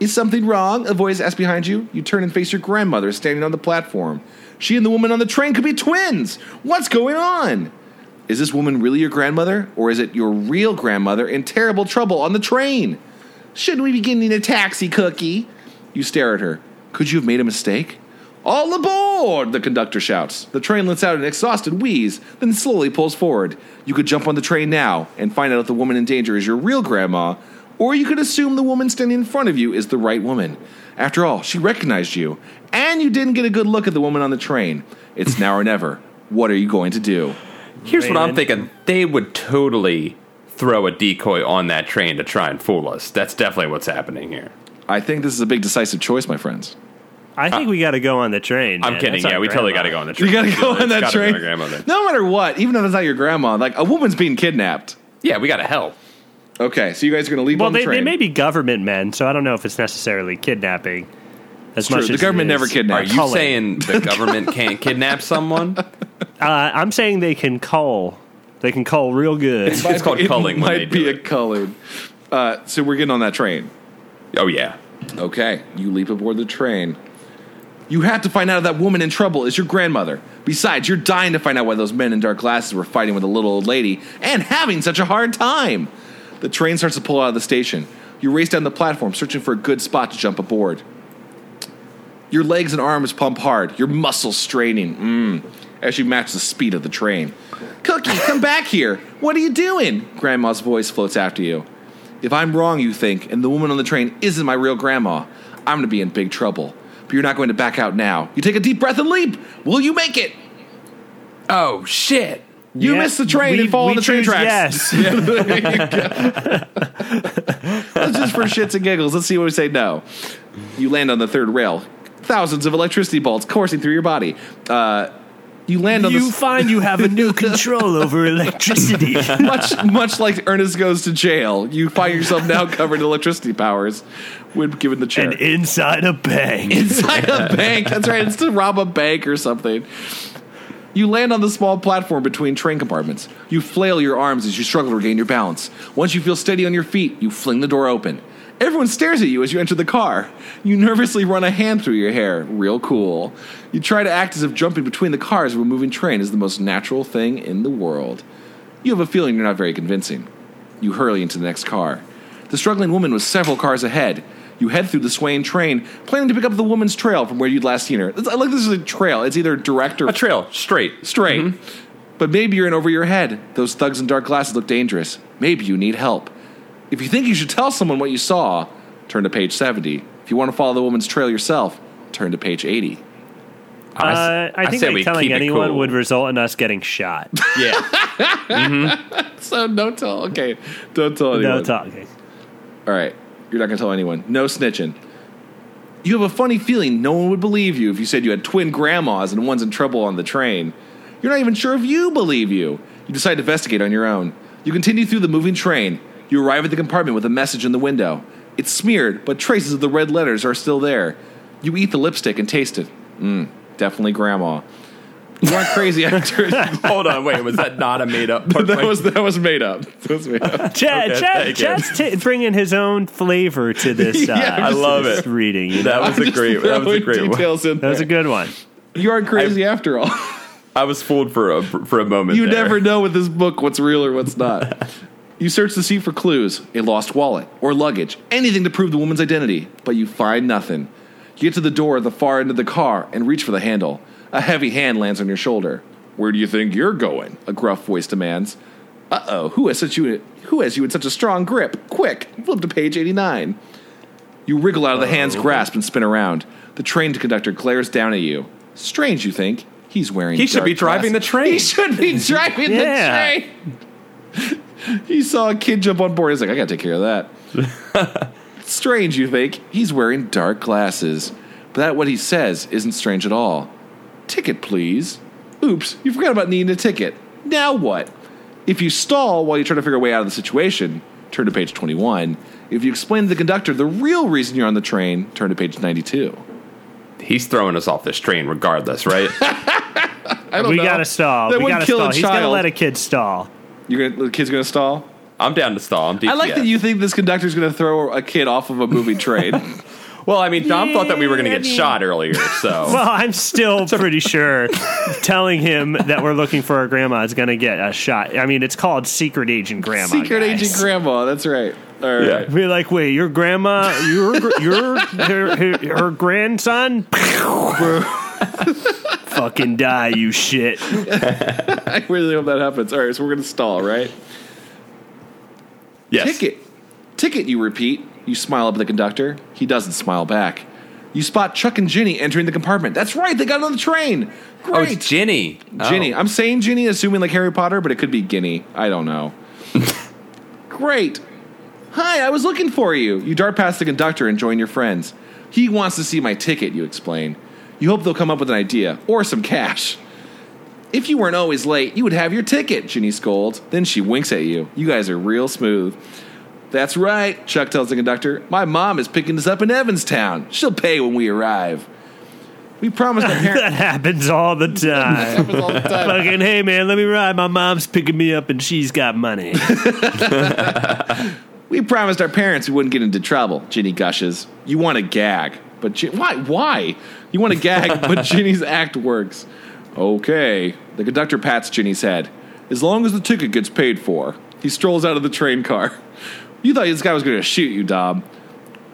Is something wrong? A voice asks behind you. You turn and face your grandmother standing on the platform. She and the woman on the train could be twins. What's going on? Is this woman really your grandmother, or is it your real grandmother in terrible trouble on the train? Shouldn't we be getting a taxi, Cookie? You stare at her. Could you have made a mistake? All aboard! The conductor shouts. The train lets out an exhausted wheeze, then slowly pulls forward. You could jump on the train now and find out if the woman in danger is your real grandma, or you could assume the woman standing in front of you is the right woman. After all, she recognized you, and you didn't get a good look at the woman on the train. It's now or never. What are you going to do? Here's what I'm thinking. They would totally throw a decoy on that train to try and fool us. That's definitely what's happening here. I think this is a big decisive choice, my friends. I think we got to go on the train. I'm man. kidding. That's Yeah, our we totally got grandma. to go on the train. You gotta go It's on that gotta be train. my grandmother. No matter what, even if it's not your grandma, like a woman's being kidnapped. Yeah, we got to help. Okay, so you guys are going to leave Well, on the they, train. they may be government men, so I don't know if it's necessarily kidnapping. As true. much The as government never is kidnaps. Are you culling. saying the government can't kidnap someone? Uh, I'm saying they can cull. They can cull real good. It's called it culling when they might be do a it. culling. Uh, so we're getting on that train. Oh yeah. Okay, you leap aboard the train. You have to find out if that woman in trouble is your grandmother. Besides, you're dying to find out why those men in dark glasses were fighting with a little old lady and having such a hard time. The train starts to pull out of the station. You race down the platform, searching for a good spot to jump aboard. Your legs and arms pump hard, your muscles straining mm, as you match the speed of the train. Cookie, come back here. What are you doing? Grandma's voice floats after you. If I'm wrong, you think, and the woman on the train isn't my real grandma, I'm going to be in big trouble. But you're not going to back out now. You take a deep breath and leap. Will you make it? Oh shit. You Yeah, miss the train we- and fall on the train tracks. Yes. Let's just for shits and giggles. Let's see what we say no. You land on the third rail. Thousands of electricity bolts coursing through your body. Uh, you land on you the find you have a new control over electricity. much much like Ernest goes to jail. You find yourself now covered in electricity powers when given the chair. and inside a bank. inside a bank. That's right. It's to rob a bank or something. You land on the small platform between train compartments. You flail your arms as you struggle to regain your balance. Once you feel steady on your feet, you fling the door open. Everyone stares at you as you enter the car. You nervously run a hand through your hair. Real cool. You try to act as if jumping between the cars of a moving train is the most natural thing in the world. You have a feeling you're not very convincing. You hurry into the next car. The struggling woman was several cars ahead. You head through the swaying train, planning to pick up the woman's trail from where you'd last seen her. It's- I like this is a trail. It's either direct or A trail straight. straight. But maybe you're in over your head. Those thugs in dark glasses look dangerous. Maybe you need help. If you think you should tell someone what you saw, turn to page 70. If you want to follow the woman's trail yourself, turn to page 80. Uh, I think say that we telling anyone cool. would result in us getting shot. Yeah. So don't tell. Okay, don't tell anyone. no talking. All right, you're not gonna tell anyone. No snitching. You have a funny feeling no one would believe you if you said you had twin grandmas and one's in trouble on the train. You're not even sure if you believe you. You decide to investigate on your own. You continue through the moving train. You arrive at the compartment with a message in the window. It's smeared, but traces of the red letters are still there. You eat the lipstick and taste it. Mmm, definitely grandma. You aren't crazy after. Hold on, wait. Was that not a made up? that was that was made up. That was made up. Chad, Okay, Chad. Chad's t- bringing his own flavor to this. Uh, Yeah, I love it. Reading. You know? That was I'm a great. That was a great one. details in That was a good one. You aren't crazy after all. I was fooled for a for a moment. You there. never know with this book what's real or what's not. you search the seat for clues, a lost wallet or luggage, anything to prove the woman's identity, but you find nothing. You get to the door at the far end of the car and reach for the handle. A heavy hand lands on your shoulder. Where do you think you're going? A gruff voice demands. Uh oh, who has such you who has you in such a strong grip? Quick, flip to page eighty nine. You wriggle out of the hand's grasp and spin around. The train conductor glares down at you. Strange, you think. He's wearing. He should be driving glasses. the train. He should be driving Yeah. the train. he saw a kid jump on board. He's like, I gotta take care of that. strange, you think. He's wearing dark glasses. But that what he says isn't strange at all. Ticket, please. Oops, you forgot about needing a ticket. Now what? If you stall while you try to figure a way out of the situation, turn to page 21. If you explain to the conductor the real reason you're on the train, turn to page 92. He's throwing us off this train, regardless, right? I don't We know. gotta stall. That we would gotta kill stall. a He's gonna let a kid stall. You're gonna, the kid's gonna stall? I'm down to stall. I'm I like that you think this conductor's gonna throw a kid off of a moving train. Well, I mean, Dom thought that we were going to get I shot earlier, so Well, I'm still pretty sure telling him that we're looking for our grandma is going to get a shot. I mean, it's called Secret Agent Grandma. Secret guys. agent grandma. That's right. All right. Yeah. Be like, wait, your grandma, your your her, her, her grandson, fucking die, you shit. I really hope that happens. All right, so we're gonna stall, right? yes. Ticket. Ticket, you repeat. You smile up at the conductor. He doesn't smile back. You spot Chuck and Ginny entering the compartment. That's right, they got on the train. Oh, Great. it's Ginny. Ginny. Oh. I'm saying Ginny, assuming like Harry Potter, but it could be Ginny. I don't know. Great. Hi, I was looking for you. You dart past the conductor and join your friends. He wants to see my ticket, you explain. You hope they'll come up with an idea or some cash. If you weren't always late, you would have your ticket, Ginny scolds. Then she winks at you. You guys are real smooth. That's right, Chuck tells the conductor. My mom is picking us up in Evanstown. She'll pay when we arrive. We promised our parents. That happens all the time. happens all the time. Fucking, hey man, let me ride. My mom's picking me up and she's got money. We promised our parents we wouldn't get into trouble. Ginny gushes. You want to gag, but Gin- why? Why? You want to gag, but Ginny's act works. Okay. The conductor pats Ginny's head. As long as the ticket gets paid for. He strolls out of the train car. You thought this guy was going to shoot you, Dom.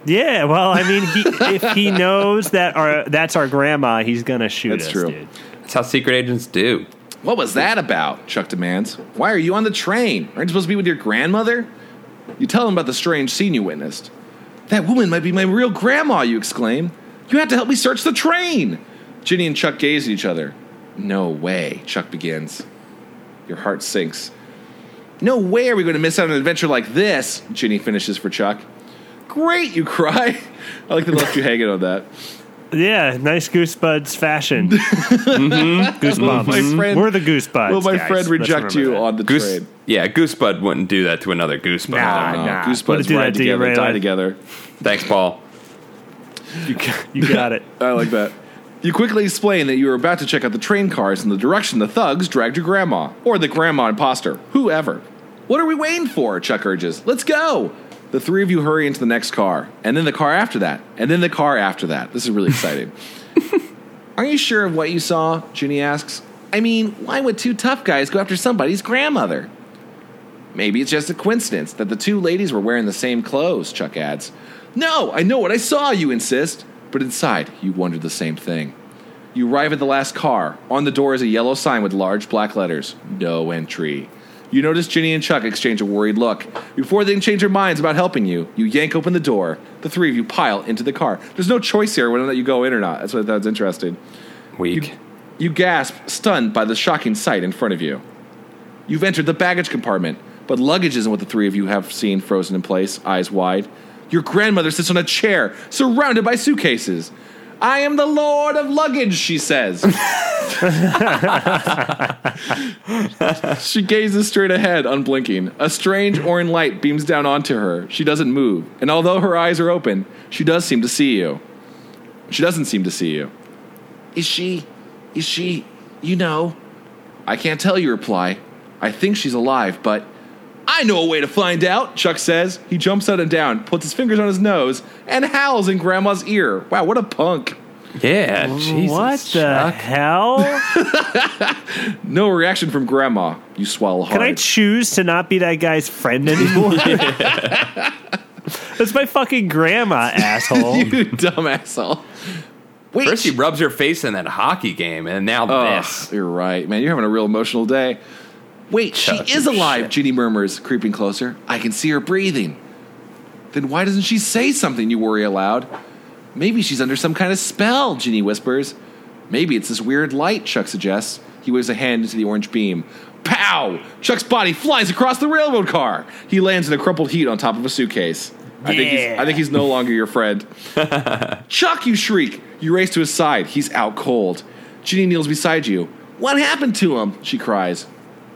yeah, well, I mean, he, if he knows that our that's our grandma, he's gonna shoot That's us, true. dude. That's how secret agents do. What was that about? Chuck demands. Why are you on the train? Aren't you supposed to be with your grandmother? You tell him about the strange scene you witnessed. That woman might be my real grandma, you exclaim. You have to help me search the train. Ginny and Chuck gaze at each other. No way, Chuck begins. Your heart sinks. No way are we going to miss out on an adventure like this, Ginny finishes for Chuck. Great, you cry. I like they left you hanging on that. Yeah, nice goosebuds fashion. Mm-hmm. Goosebumps. My friend- We're the goosebuds. Will my guys. friend reject you remember on the Goose, train? yeah, Goosebud wouldn't do that to another Goosebud. Nah, No, nah. Goosebuds ride that to you, die together. Thanks, Paul. You, got- you got it. I like that. You quickly explain that you were about to check out the train cars in the direction the thugs dragged your grandma, or the grandma imposter, whoever. What are we waiting for? Chuck urges. Let's go. The three of you hurry into the next car, and then the car after that, and then the car after that. This is really exciting. are you sure of what you saw? Ginny asks. I mean, why would two tough guys go after somebody's grandmother? Maybe it's just a coincidence that the two ladies were wearing the same clothes, Chuck adds. No, I know what I saw, you insist. But inside, you wondered the same thing. You arrive at the last car. On the door is a yellow sign with large black letters No entry. You notice Ginny and Chuck exchange a worried look. Before they can change their minds about helping you, you yank open the door. The three of you pile into the car. There's no choice here whether or not you go in or not. That's what I thought was interesting. Weak. You gasp, stunned by the shocking sight in front of you. You've entered the baggage compartment, but luggage isn't what the three of you have seen frozen in place, eyes wide. Your grandmother sits on a chair, surrounded by suitcases. I am the Lord of Luggage, she says. she gazes straight ahead, unblinking. A strange orange light beams down onto her. She doesn't move, and although her eyes are open, she does seem to see you. She doesn't seem to see you. Is she. Is she. You know? I can't tell, you reply. I think she's alive, but. I know a way to find out, Chuck says. He jumps up and down, puts his fingers on his nose, and howls in Grandma's ear. Wow, what a punk. Yeah, Jesus, what the Chuck. hell? No reaction from Grandma. You swallow hard. Can I choose to not be that guy's friend anymore? That's my fucking grandma, asshole. you dumb asshole. Wait. First, he rubs her face in that hockey game, and now Ugh, this. you're right, man. You're having a real emotional day. Wait, Chuck, she is alive, shit. Ginny murmurs, creeping closer. I can see her breathing. Then why doesn't she say something, you worry aloud? Maybe she's under some kind of spell, Ginny whispers. Maybe it's this weird light, Chuck suggests. He waves a hand into the orange beam. Pow! Chuck's body flies across the railroad car. He lands in a crumpled heap on top of a suitcase. I think he's I think he's no longer your friend. Chuck, you shriek. You race to his side. He's out cold. Ginny kneels beside you. What happened to him? She cries.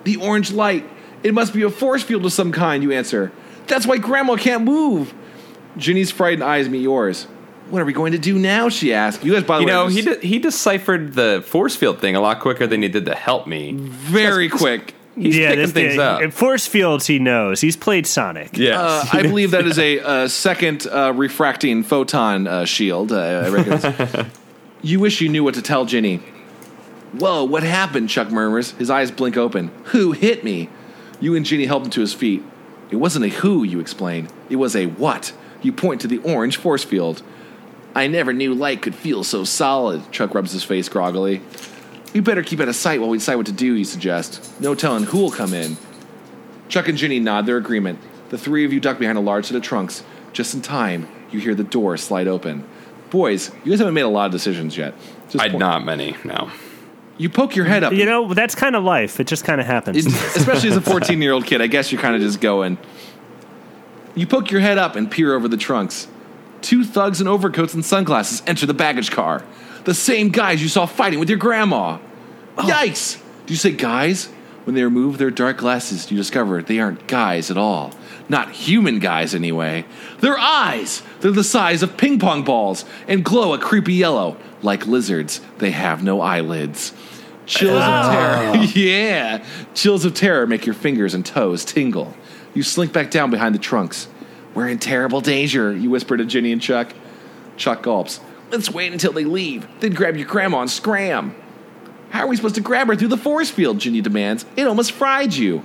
The orange light. It must be a force field of some kind, you answer. That's why Grandma can't move. Ginny's frightened eyes meet yours. What are we going to do now? She asks. You guys, by the You way, know, are he just de- he deciphered the force field thing a lot quicker than he did to help me. very quick. He's picking this things guy- up. in Force fields, he knows. He's played Sonic. Yeah, Uh, I believe that is a, uh second uh, refracting photon uh, shield. Uh, I reckon. you wish you knew what to tell Ginny. Whoa, what happened? Chuck murmurs. His eyes blink open. Who hit me? You and Ginny help him to his feet. It wasn't a who, you explain. It was a what. You point to the orange force field. I never knew light could feel so solid. Chuck rubs his face groggily. We better keep out of sight while we decide what to do, he suggests. No telling who'll come in. Chuck and Ginny nod their agreement. The three of you duck behind a large set of trunks. Just in time, you hear the door slide open. Boys, you guys haven't made a lot of decisions yet. Just I'd not many. No. You poke your head up, You know, that's kind of life. It just kind of happens. especially as a 14 year old kid. I guess you're kind of just going. You poke your head up and peer over the trunks. Two thugs in overcoats and sunglasses enter the baggage car. The same guys you saw fighting with your grandma. Oh. Yikes! Do you say guys? When they remove their dark glasses, you discover they aren't guys at all. Not human guys, anyway. They're eyes! They're the size of ping pong balls and glow a creepy yellow. Like lizards, they have no eyelids. Chills of oh. terror. yeah. Chills of terror make your fingers and toes tingle. You slink back down behind the trunks. We're in terrible danger, you whisper to Ginny and Chuck. Chuck gulps. Let's wait until they leave, then grab your grandma and scram. How are we supposed to grab her through the force field? Ginny demands. It almost fried you.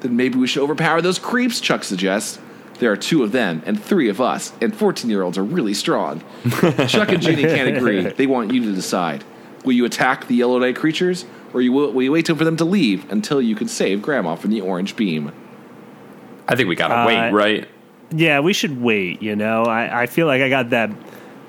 Then maybe we should overpower those creeps, Chuck suggests. There are two of them and three of us, and 14 year olds are really strong. Chuck and Ginny can't agree. They want you to decide. Will you attack the yellow night creatures, or you will, will you wait for them to leave until you can save Grandma from the orange beam? I think we gotta Uh, wait, right? Yeah, we should wait. You know, I, I feel like I got that.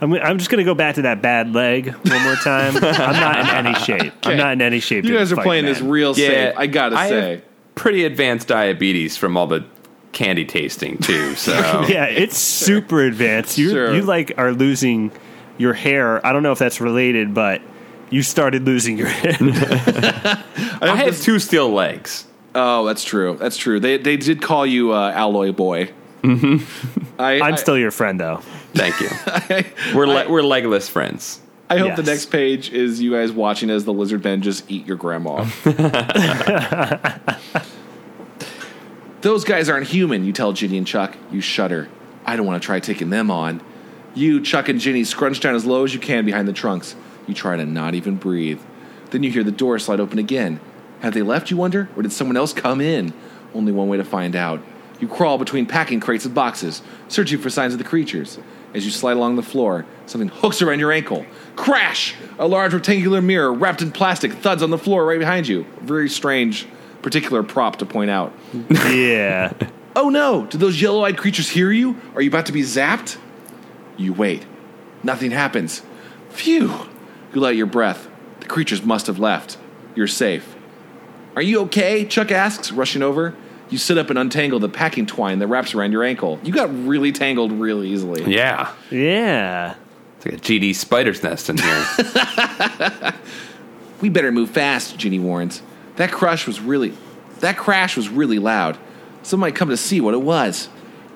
I'm, I'm just going to go back to that bad leg one more time. I'm not in any shape. I'm not in any shape. You guys are fight playing man. this real safe, I gotta I say. have pretty advanced diabetes from all the candy tasting too. So Yeah, it's super advanced. You Sure. you like are losing your hair. I don't know if that's related, but you started losing your hair. I have two steel legs. Oh, that's true. That's true. They they did call you uh, Alloy Boy. Mm-hmm. I, I'm I- still your friend, though. Thank you. we're le- we're legless friends. I hope the next page is you guys watching as the lizard men just eat your grandma. Those guys aren't human, you tell Ginny and Chuck. You shudder. I don't want to try taking them on. You, Chuck, and Ginny scrunch down as low as you can behind the trunks. You try to not even breathe. Then you hear the door slide open again. Have they left, you wonder? Or did someone else come in? Only one way to find out. You crawl between packing crates and boxes, searching for signs of the creatures. As you slide along the floor, something hooks around your ankle. Crash! A large rectangular mirror wrapped in plastic thuds on the floor right behind you. Very strange, particular prop to point out. Yeah. Oh no! Did those yellow eyed creatures hear you? Are you about to be zapped? You wait. Nothing happens. Phew! You let your breath. The creatures must have left. You're safe. Are you okay? Chuck asks, rushing over. You sit up and untangle the packing twine that wraps around your ankle. You got really tangled real easily. Yeah, Yeah. it's like a GD spider's nest in here. We better move fast, Ginny warns. That crush was really that crash was really loud. Someone might come to see what it was.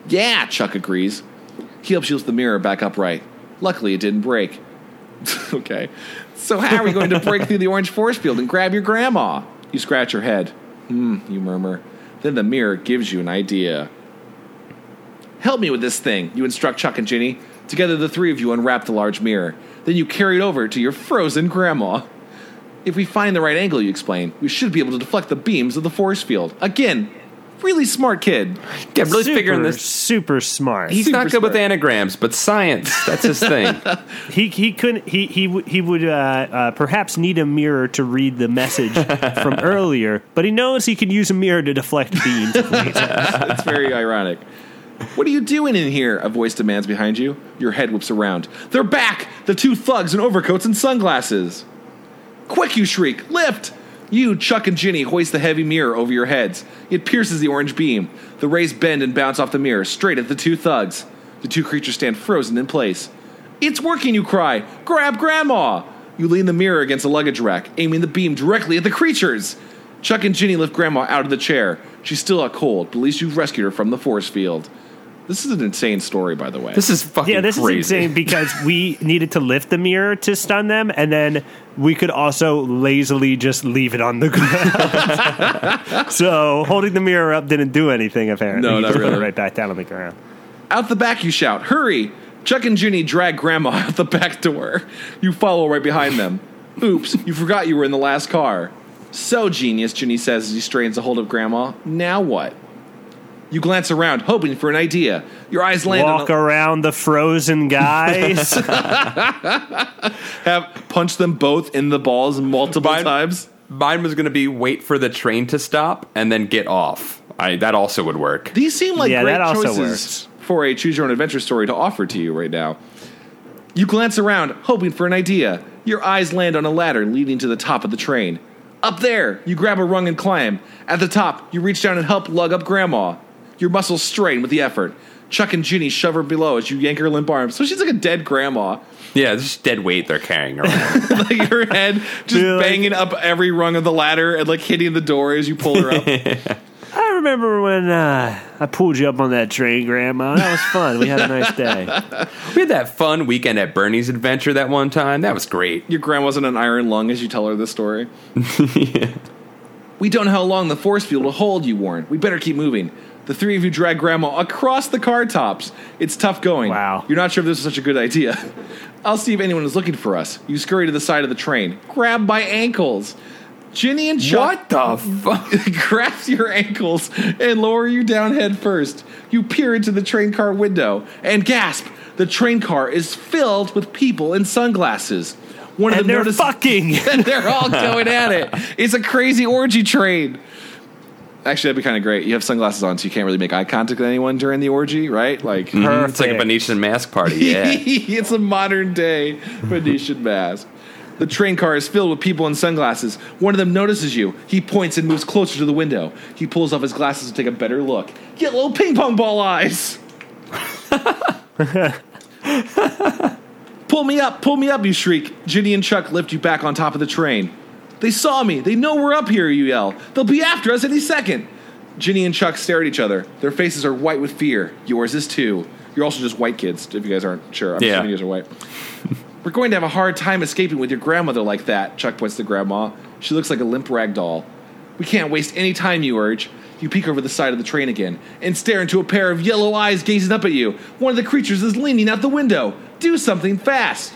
Yeah, Chuck agrees. He helps you lift the mirror back upright. Luckily it didn't break. okay. So how are we going to break through the orange force field and grab your grandma? You scratch your head. Hmm, you murmur. Then the mirror gives you an idea. Help me with this thing, you instruct Chuck and Ginny. Together, the three of you unwrap the large mirror. Then you carry it over to your frozen grandma. If we find the right angle, you explain, we should be able to deflect the beams of the force field. Again, really smart kid. Yeah, really super, figuring this. Super smart. He's super not good with anagrams, but science, that's his thing. He he couldn't he he he would uh, uh, perhaps need a mirror to read the message from earlier, but he knows he can use a mirror to deflect beams. if needs. It's very ironic. What are you doing in here? A voice demands behind you. Your head whips around. They're back! The two thugs in overcoats and sunglasses. Quick, you shriek! Lift! You, Chuck, and Ginny hoist the heavy mirror over your heads. It pierces the orange beam. The rays bend and bounce off the mirror, straight at the two thugs. The two creatures stand frozen in place. It's working, you cry! Grab Grandma! You lean the mirror against a luggage rack, aiming the beam directly at the creatures. Chuck and Ginny lift Grandma out of the chair. She's still out cold, but at least you've rescued her from the force field. This is an insane story, by the way. This is fucking crazy. Yeah, this crazy. is insane because we needed to lift the mirror to stun them, and then we could also lazily just leave it on the ground. so holding the mirror up didn't do anything. Apparently, No, You not just put it really. right back down on the ground. Out the back, you shout, Hurry! Chuck and Junie drag Grandma out the back door. You follow right behind them. Oops, you forgot you were in the last car. So genius, Junie says as he strains a hold of Grandma. Now what? You glance around, hoping for an idea. Your eyes land Walk on around the frozen guys. have punch them both in the balls multiple Mine- times. Mine was going to be wait for the train to stop and then get off. I that also would work. These seem like Yeah, great that also choices works. for a choose your own adventure story to offer to you right now. You glance around, hoping for an idea. Your eyes land on a ladder leading to the top of the train. Up there, you grab a rung and climb. At the top, you reach down and help lug up Grandma. Your muscles strain with the effort. Chuck and Ginny shove her below as you yank her limp arms. So she's like a dead grandma. Yeah, it's just dead weight they're carrying around. like her head just Dude, like- banging up every rung of the ladder and like hitting the door as you pull her up. I remember when uh, I pulled you up on that train, Grandma. That was fun. We had a nice day. we had that fun weekend at Bernie's Adventure that one time. That was great. Your grandma's in an iron lung as you tell her this story. yeah. We don't know how long the force field will hold, you warn. We better keep moving. The three of you drag Grandma across the car tops. It's tough going. Wow. You're not sure if this is such a good idea. I'll see if anyone is looking for us. You scurry to the side of the train, grab by ankles. Ginny and Chuck What the fuck? grasp your ankles and lower you down head first. You peer into the train car window and gasp. The train car is filled with people in sunglasses. One of And them they're notices fucking. and they're all going at it. It's a crazy orgy train. Actually, that'd be kind of great. You have sunglasses on, so you can't really make eye contact with anyone during the orgy, right? Like, mm-hmm. It's like a Venetian mask party. Yeah. it's a modern day Venetian mask. The train car is filled with people in sunglasses. One of them notices you. He points and moves closer to the window. He pulls off his glasses to take a better look. Get little ping pong ball eyes. pull me up, pull me up, you shriek. Ginny and Chuck lift you back on top of the train. They saw me. They know we're up here, you yell. They'll be after us any second. Ginny and Chuck stare at each other. Their faces are white with fear. Yours is too. You're also just white kids, if you guys aren't sure. I'm Yeah. assuming you guys are white. We're going to have a hard time escaping with your grandmother like that, Chuck points to Grandma. She looks like a limp rag doll. We can't waste any time, you urge. You peek over the side of the train again and stare into a pair of yellow eyes gazing up at you. One of the creatures is leaning out the window. Do something fast.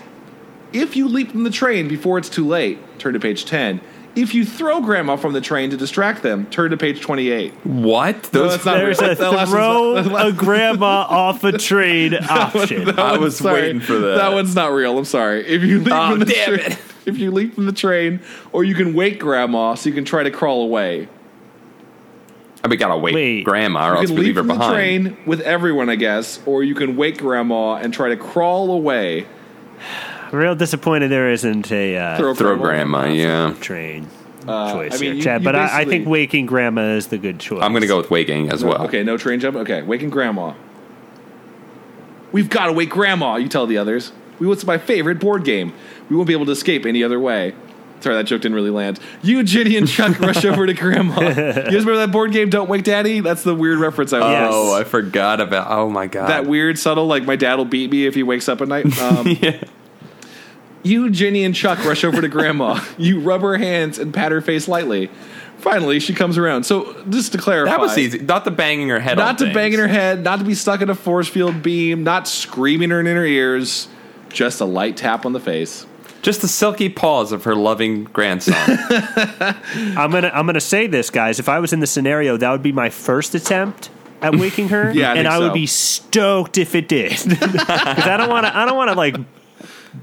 If you leap from the train before it's too late, turn to page 10. If you throw Grandma from the train to distract them, turn to page 28. What? No, Those that's not There's real. a That throw not- that last- a grandma off a train option. I was waiting for that. That one's not real. I'm sorry. If you leap Oh, from the damn train, it. if you leap from the train, or you can wake Grandma so you can try to crawl away. we gotta wake Wait. grandma, or You else we leap leave her from the behind. train with everyone, I guess, or you can wake Grandma and try to crawl away. Real disappointed there isn't a uh, Throw, Throw grandma, yeah. train Uh, choice I mean, here, you- Chad. you but I, I basically- think waking grandma is the good choice. I'm gonna go with waking as well. Okay, no train jump. Okay, waking Grandma. We've got to wake Grandma. You tell the others. We what's my favorite board game. We won't be able to escape any other way. Sorry, that joke didn't really land. You, Ginny, and Chuck rush over to Grandma. You guys remember that board game, Don't Wake Daddy? That's the weird reference I was. Yes. Oh, I forgot about. Oh my god. That weird, subtle, like my dad will beat me if he wakes up at night. Um, yeah. You, Jenny, and Chuck rush over to Grandma. You rub her hands and pat her face lightly. Finally, she comes around. So, just to clarify, That was easy. Not the banging her head. on not to things. bang in her head, not to be stuck in a force field beam, not screaming her in her ears, just a light tap on the face. Just the silky paws of her loving grandson. I'm gonna I'm gonna say this, guys. If I was in the scenario, that would be my first attempt at waking her. Yeah, I and think I would be stoked if it did, because I don't want to. I don't want to like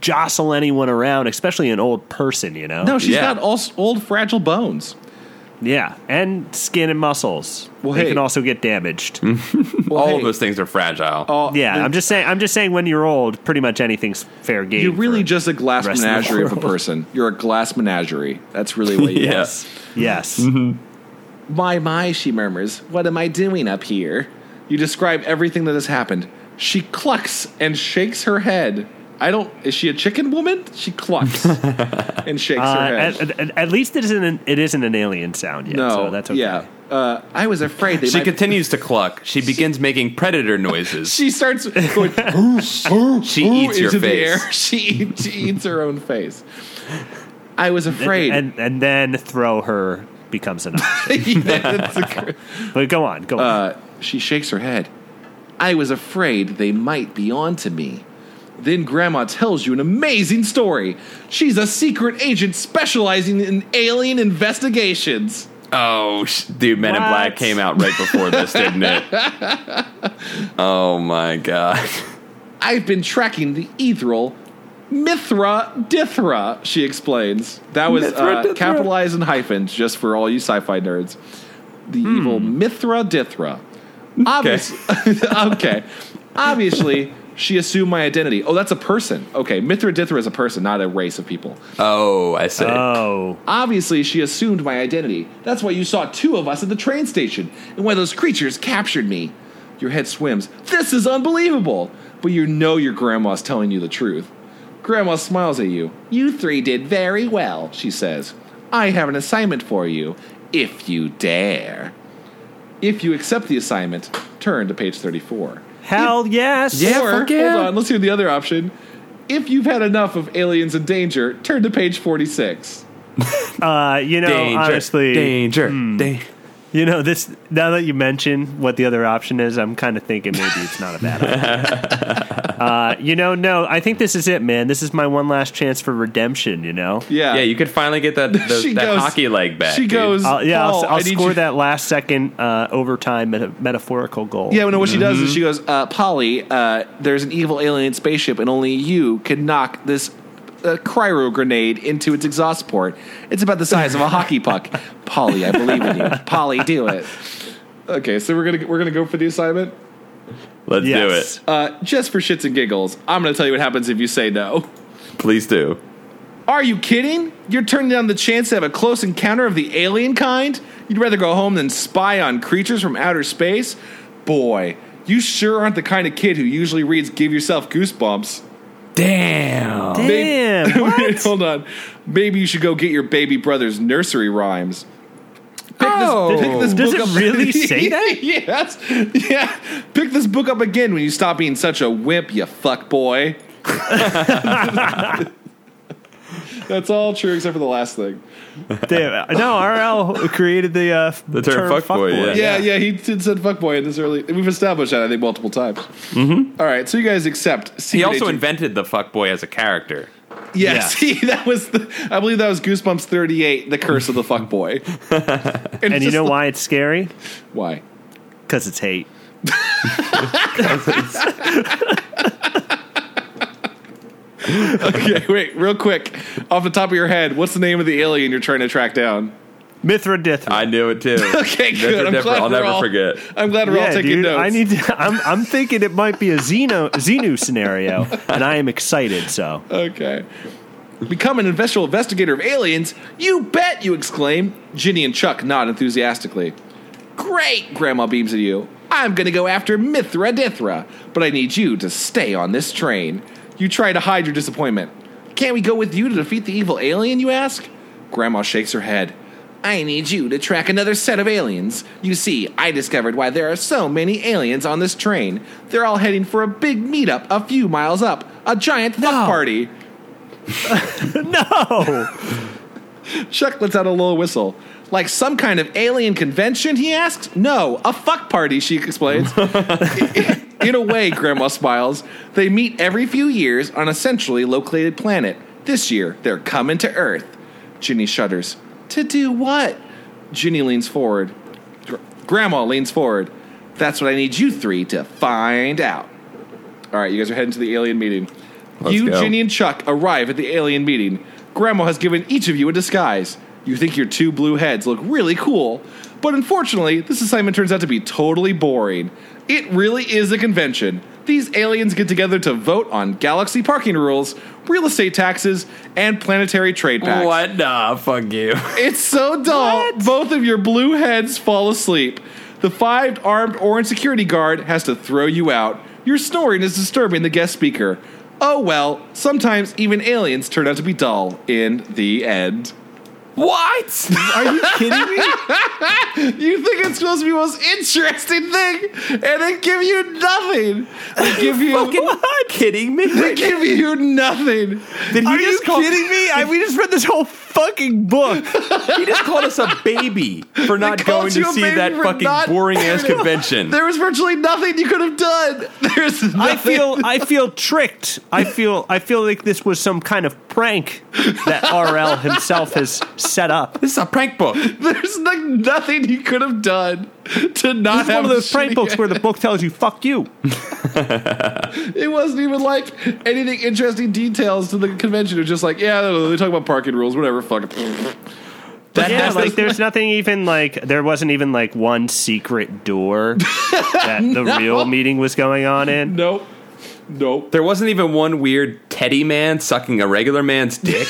jostle anyone around, especially an old person. You know. No, she's Yeah. got all, old, fragile bones. Yeah, and skin and muscles. Well, they hey. can also get damaged. Well, All hey, of those things are fragile. all- yeah, I'm just saying. I'm just saying. When you're old, pretty much anything's fair game. You're really just a glass rest of menagerie of, a person. You're a glass menagerie. That's really what you Yeah. are. yes, yes. Mm-hmm. My, my, she murmurs. What am I doing up here? You describe everything that has happened. She clucks and shakes her head. I don't. Is she a chicken woman? She clucks and shakes Uh, her head. at, at, at least it isn't. An, it isn't an alien sound yet. no, so that's okay. yeah. Uh, I was afraid they she might. continues to cluck. She begins making predator noises. she starts going. She eats your face. air. She, eats- she eats her own face. I was afraid. and and then throw her becomes an option. That's a- but go on, go on. Uh, she shakes her head. I was afraid they might be onto me. Then Grandma tells you an amazing story. She's a secret agent specializing in alien investigations. Oh, sh- dude, Men in Black came out right before this, didn't it? Oh my god. I've been tracking the ethereal Mithra Dithra, she explains. That was Mithra uh, Dithra? capitalized in hyphens just for all you sci fi nerds. The evil Mithra Dithra. Obviously, okay. Obviously, she assumed my identity. Oh, that's a person. Okay, Mithra Dithra is a person, not a race of people. Oh, I see. oh, Obviously, she assumed my identity. That's why you saw two of us at the train station, and why those creatures captured me. Your head swims. This is unbelievable! But you know your grandma's telling you the truth. Grandma smiles at you. You three did very well, she says. I have an assignment for you, if you dare. If you accept the assignment, turn to page 34. Hell yes. Yeah, or, fuck yeah. hold on, let's hear the other option. If you've had enough of aliens in danger, turn to page 46. Uh, you know, danger, honestly, danger, hmm. da- you know this. Now that you mention what the other option is, I'm kind of thinking maybe it's not a bad idea. uh, you know, no, I think this is it, man. This is my one last chance for redemption. You know. Yeah. Yeah, you could finally get that the, She that goes- hockey leg back. She dude. goes, I'll, yeah, Paul, I'll, I'll I score you- that last second uh, overtime meta- metaphorical goal. Yeah, no, what she does is she goes, uh, Polly, uh, there's an evil alien spaceship, and only you can knock this uh, cryo grenade into its exhaust port. It's about the size of a hockey puck. Polly, I believe in you. Polly, do it. Okay, so we're gonna we're gonna go for the assignment. Let's Yes. do it. Uh, just for shits and giggles, I'm gonna tell you what happens if you say no. Please do. Are you kidding? You're turning down the chance to have a close encounter of the alien kind? You'd rather go home than spy on creatures from outer space? Boy, you sure aren't the kind of kid who usually reads Give Yourself Goosebumps. Damn. Damn. Maybe- what? Hold on. Maybe you should go get your baby brother's nursery rhymes. Pick Oh. this, pick this Does book it up. really say that? yes. Yeah. Pick this book up again when you stop being such a wimp, you fuck boy. That's all true except for the last thing. Damn. No, RL created the uh, The term fuckboy, yeah. Yeah, yeah, he did said fuckboy in this early. We've established that I think multiple times. Mm-hmm. right, so you guys accept. He also Agent- invented the fuckboy as a character. Yes, Yeah. he, that was. The, I believe that was Goosebumps thirty eight, the curse of the fuckboy. And you know why it's scary? why? Because it's hate. Okay, wait, real quick, off the top of your head, what's the name of the alien you're trying to track down? Mithra I knew it too. Okay, That's good. a I'm glad I'll never all- forget. I'm glad we're all taking dude. notes. I need. To, I'm. I'm thinking it might be a Xeno Xenu scenario, and I am excited. So Okay. Become an investigative investigator of aliens? You bet, you exclaim. Ginny and Chuck nod enthusiastically. Great, Grandma beams at you. I'm gonna go after Mithra Dithra, but I need you to stay on this train. You try to hide your disappointment. Can't we go with you to defeat the evil alien, you ask? Grandma shakes her head. I need you to track another set of aliens. You see, I discovered why there are so many aliens on this train. They're all heading for a big meetup a few miles up, a giant fuck No. party. no. Chuck lets out a low whistle. Like some kind of alien convention, he asks? No, a fuck party, she explains. In a way, Grandma smiles. They meet every few years on a centrally located planet. This year, they're coming to Earth. Ginny shudders. To do what? Ginny leans forward. Gr- Grandma leans forward. That's what I need you three to find out. All right, you guys are heading to the alien meeting. Let's you, go. Ginny, and Chuck arrive at the alien meeting. Grandma has given each of you a disguise. You think your two blue heads look really cool, but unfortunately, this assignment turns out to be totally boring. It really is a convention. These aliens get together to vote on galaxy parking rules, real estate taxes, and planetary trade pacts. What? Nah, fuck you. It's so dull. Both of your blue heads fall asleep. The five armed orange security guard has to throw you out. Your snoring is disturbing the guest speaker. Oh well, sometimes even aliens turn out to be dull in the end. What? Are you kidding me? You think it's supposed to be the most interesting thing, and they give you nothing. They give you Fucking kidding me? they give you nothing. Did he Are you just call, kidding me? I, we just read this whole fucking book. He just called us a baby for not going to see that fucking boring ass convention. There was virtually nothing you could have done. There's nothing. I feel I feel tricked. I feel I feel like this was some kind of prank that RL himself has set up. This is a prank book. There's like nothing he could have done to not This is have one of those prank books where the book tells you "fuck you." It wasn't even like anything interesting details to the convention. It was just like, yeah, they talk about parking rules, whatever. Fuck it. That, Yeah, that's like the- there's nothing even like there wasn't even like one secret door that the real meeting was going on in. Nope. Nope. there wasn't even one weird teddy man sucking a regular man's dick.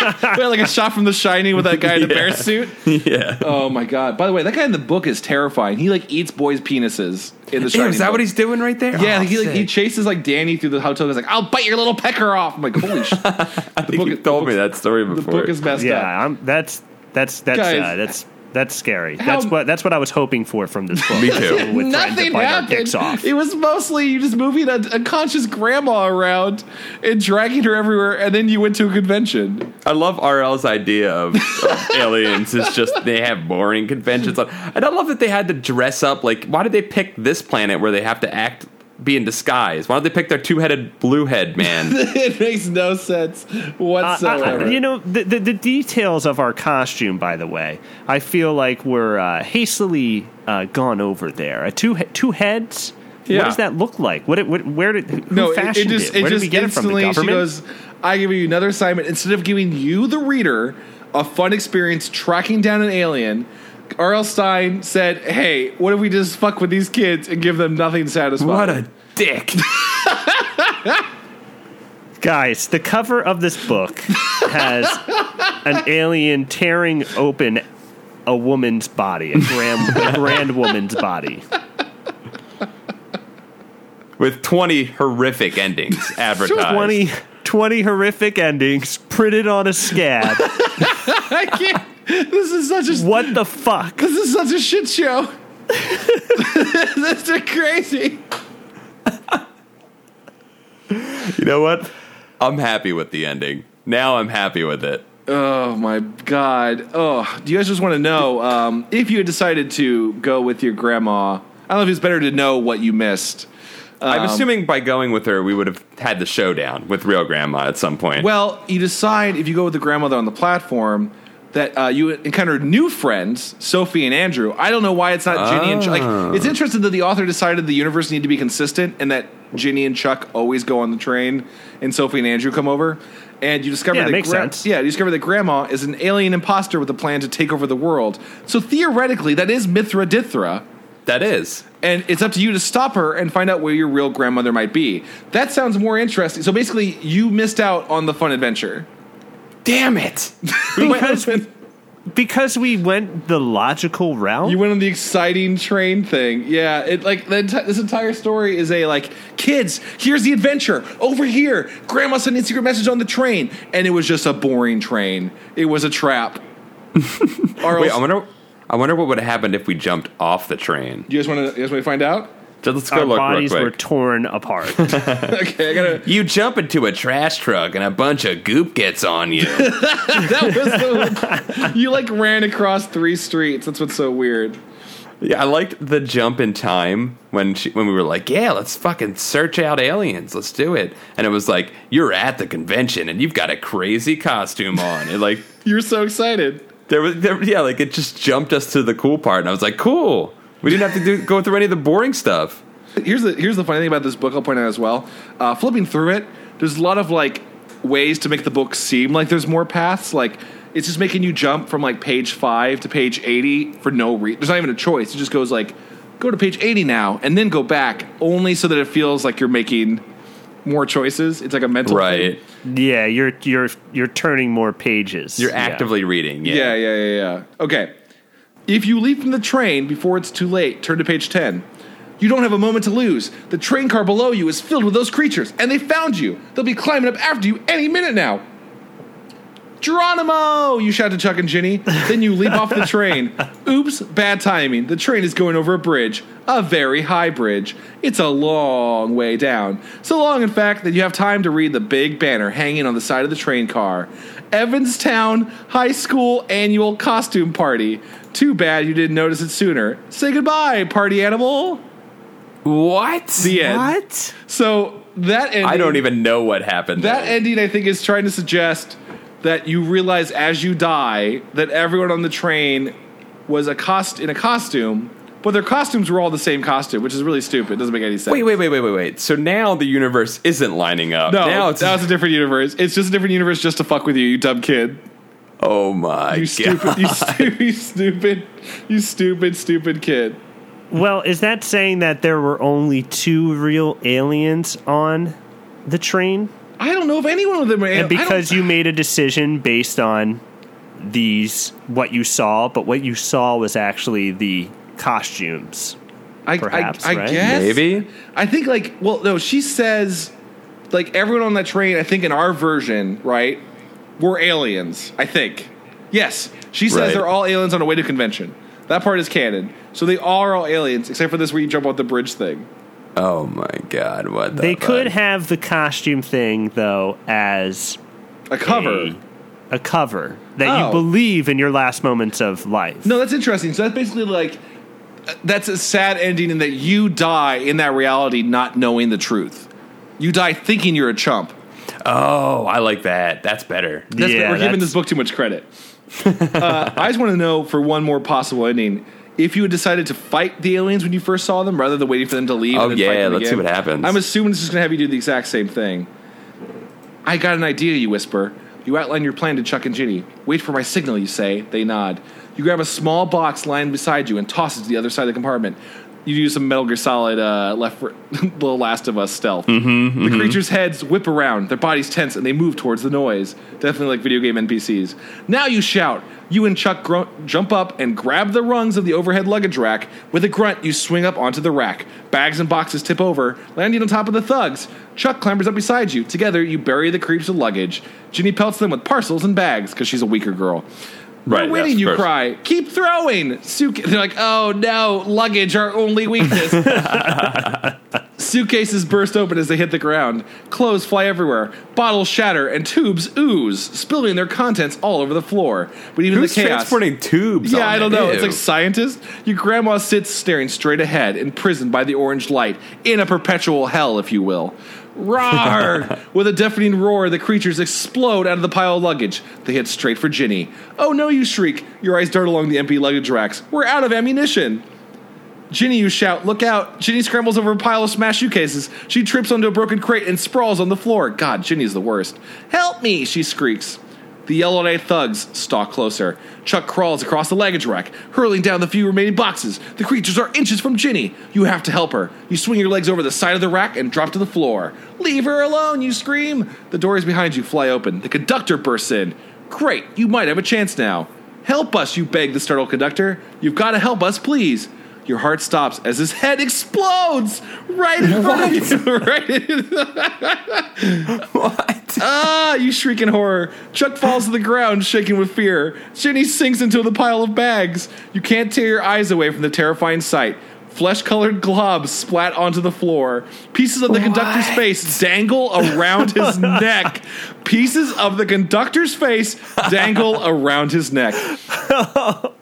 Wait, like a shot from The Shining with that guy in the bear suit. yeah. Oh my god! By the way, that guy in the book is terrifying. He like eats boys' penises in the Shining. is that book. what he's doing right there? Yeah, Oh, he like he chases like Danny through the hotel. He's like, "I'll bite your little pecker off." I'm like, "Holy shit!" I think you told me that story before. The book is messed Yeah, up. I'm, that's that's that's uh, that's that's scary. How- that's what that's what I was hoping for from this book. Me too. With Nothing bite our happened. off. It was mostly you just moving a, a conscious grandma around and dragging her everywhere, and then you went to a convention. I love RL's idea of, of aliens. It's just they have boring conventions, on, and I love that they had to dress up. Like, why did they pick this planet where they have to act, be in disguise? Why don't they pick their two-headed blue head man? it makes no sense Uh, whatsoever. I- you know the, the the details of our costume. By the way, I feel like we're uh, hastily uh, gone over there. Uh, two two heads. Yeah. What does that look like? What, it, what where did who no, it, fashioned it just Where it did just we get it from? The instantly. government. She goes, "I give you another assignment. Instead of giving you, the reader, a fun experience tracking down an alien." R.L. Stine said, "Hey, what if we just fuck with these kids and give them nothing satisfying?" what a dick! Guys, the cover of this book has an alien tearing open a woman's body, a grand, a grand woman's body. With twenty horrific endings advertised. 20, 20 horrific endings printed on a scab. I can't. This is such a What the fuck? This is such a shit show. this is crazy. You know what? I'm happy with the ending. Now I'm happy with it. Oh my god. Oh, do you guys just want to know um, if you had decided to go with your grandma? I don't know if it's better to know what you missed. I'm Um, assuming by going with her, we would have had the showdown with real grandma at some point. Well, you decide if you go with the grandmother on the platform that uh, you encounter new friends, Sophie and Andrew. I don't know why it's not Ginny and Chuck. Ah. Like, it's interesting that the author decided the universe needed to be consistent and that Ginny and Chuck always go on the train and Sophie and Andrew come over. And you discover Yeah, that makes gra- sense. Yeah, you discover that Grandma is an alien imposter with a plan to take over the world. So theoretically, that is Mithra Dithra. that is. And it's up to you to stop her and find out where your real grandmother might be. That sounds more interesting. So basically, you missed out on the fun adventure. Damn it! We went- Because, because we went the logical route. You went on the exciting train thing. Yeah, it like the enti- this entire story is a like, kids, here's the adventure over here. Grandma sent a secret message on the train, and it was just a boring train. It was a trap. Wait, I wonder. I wonder what would have happened if we jumped off the train. you guys want to? You guys want to find out? Just let's go Our look bodies real were torn apart. Okay, I gotta. you jump into a trash truck and a bunch of goop gets on you. That was the. you like ran across three streets. That's what's so weird. yeah, I liked the jump in time when she, when we were like, "Yeah, let's fucking search out aliens. Let's do it." And it was like, "You're at the convention and you've got a crazy costume on." And like You're so excited. there was there, yeah, like it just jumped us to the cool part, and I was like, "Cool." We didn't have to do go through any of the boring stuff. Here's the here's the funny thing about this book. I'll point out as well. Uh, flipping through it, there's a lot of like ways to make the book seem like there's more paths. Like it's just making you jump from like page five to page eighty for no reason. There's not even a choice. It just goes like go to page eighty now and then go back, only so that it feels like you're making more choices. It's like a mental Right. thing. yeah, you're you're you're turning more pages. You're Yeah. actively reading. Yeah. Yeah, yeah, yeah, yeah. Okay. If you leap from the train before it's too late, turn to page 10. You don't have a moment to lose. The train car below you is filled with those creatures, and they found you. They'll be climbing up after you any minute now. Geronimo! You shout to Chuck and Ginny. Then you leap off the train. Oops, bad timing. The train is going over a bridge. A very high bridge. It's a long way down. So long, in fact, that you have time to read the big banner hanging on the side of the train car Evanstown High School Annual Costume Party. Too bad you didn't notice it sooner. Say goodbye, party animal. What? The end. What? So that ending, I don't even know what happened. That there. ending, I think, is trying to suggest that you realize as you die that everyone on the train was a cost in a costume, but their costumes were all the same costume, which is really stupid. Doesn't make any sense. Wait, wait, wait, wait, wait, wait. So now the universe isn't lining up. No, now it's that was a different universe. It's just a different universe just to fuck with you, you dumb kid. Oh my You god. you stupid, you stupid, you stupid, stupid kid. Well, is that saying that there were only two real aliens on the train? I don't know if any one of them are. and because you made a decision based on these what you saw, but what you saw was actually the costumes. I, perhaps, I, I right? guess Maybe. I think like well no she says like everyone on that train I think in our version right we're aliens I think yes she says Right. they're all aliens on a way to convention that part is canon so they are all aliens except for this where you jump off the bridge thing Oh my god! What the They could fuck? have the costume thing though as a cover a, a cover that Oh. you believe in your last moments of life. no that's interesting so that's basically like uh, that's a sad ending in that you die in that reality not knowing the truth you die thinking you're a chump Oh, I like that. That's better. That's Yeah, we're giving this book too much credit. uh, I just want to know for one more possible ending. If you had decided to fight the aliens when you first saw them, rather than waiting for them to leave. Oh, and then fight yeah, let's see what happens. I'm assuming this is going to have you do the exact same thing. I got an idea, you whisper. You outline your plan to Chuck and Ginny. Wait for my signal, you say. They nod. You grab a small box lying beside you and toss it to the other side of the compartment. You do some Metal Gear Solid uh, Left for The Last of Us stealth. Mm-hmm, the creatures' heads whip around, their bodies tense, and they move towards the noise. Definitely like video game NPCs. Now you shout. You and Chuck gro- jump up and grab the rungs of the overhead luggage rack. With a grunt, you swing up onto the rack. Bags and boxes tip over, landing on top of the thugs. Chuck clambers up beside you. Together, you bury the creeps with luggage. Ginny pelts them with parcels and bags because she's a weaker girl. Right, We're winning, you cry. Keep throwing. Suit- They're like, oh no, luggage, our only weakness. Suitcases burst open as they hit the ground. Clothes fly everywhere. Bottles shatter and tubes ooze, spilling their contents all over the floor. But even Who's the chaos. transporting tubes? Yeah, I don't know. It's like scientists. Your grandma sits staring straight ahead, imprisoned by the orange light, in a perpetual hell, if you will. Roar! With a deafening roar, the creatures explode out of the pile of luggage. They head straight for Ginny. Oh no, you shriek. Your eyes dart along the empty luggage racks. We're out of ammunition. Ginny, you shout, look out. Ginny scrambles over a pile of smashed suitcases. She trips onto a broken crate and sprawls on the floor. God, Ginny's the worst. Help me, she shrieks. The yellow eyed thugs stalk closer. Chuck crawls across the luggage rack, hurling down the few remaining boxes. The creatures are inches from Ginny. You have to help her. You swing your legs over the side of the rack and drop to the floor. Leave her alone, you scream. The doors behind you fly open. The conductor bursts in. Great, you might have a chance now. Help us, you beg the startled conductor. You've got to help us, please. Your heart stops as his head explodes right in front of you. right. what? ah! You shriek in horror. Chuck falls to the ground, shaking with fear. Ginny sinks into the pile of bags. You can't tear your eyes away from the terrifying sight. Flesh-colored globs splat onto the floor. Pieces of the conductor's face dangle around his neck. Pieces of the conductor's face dangle around his neck.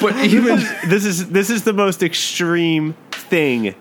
But even this is this is the most extreme thing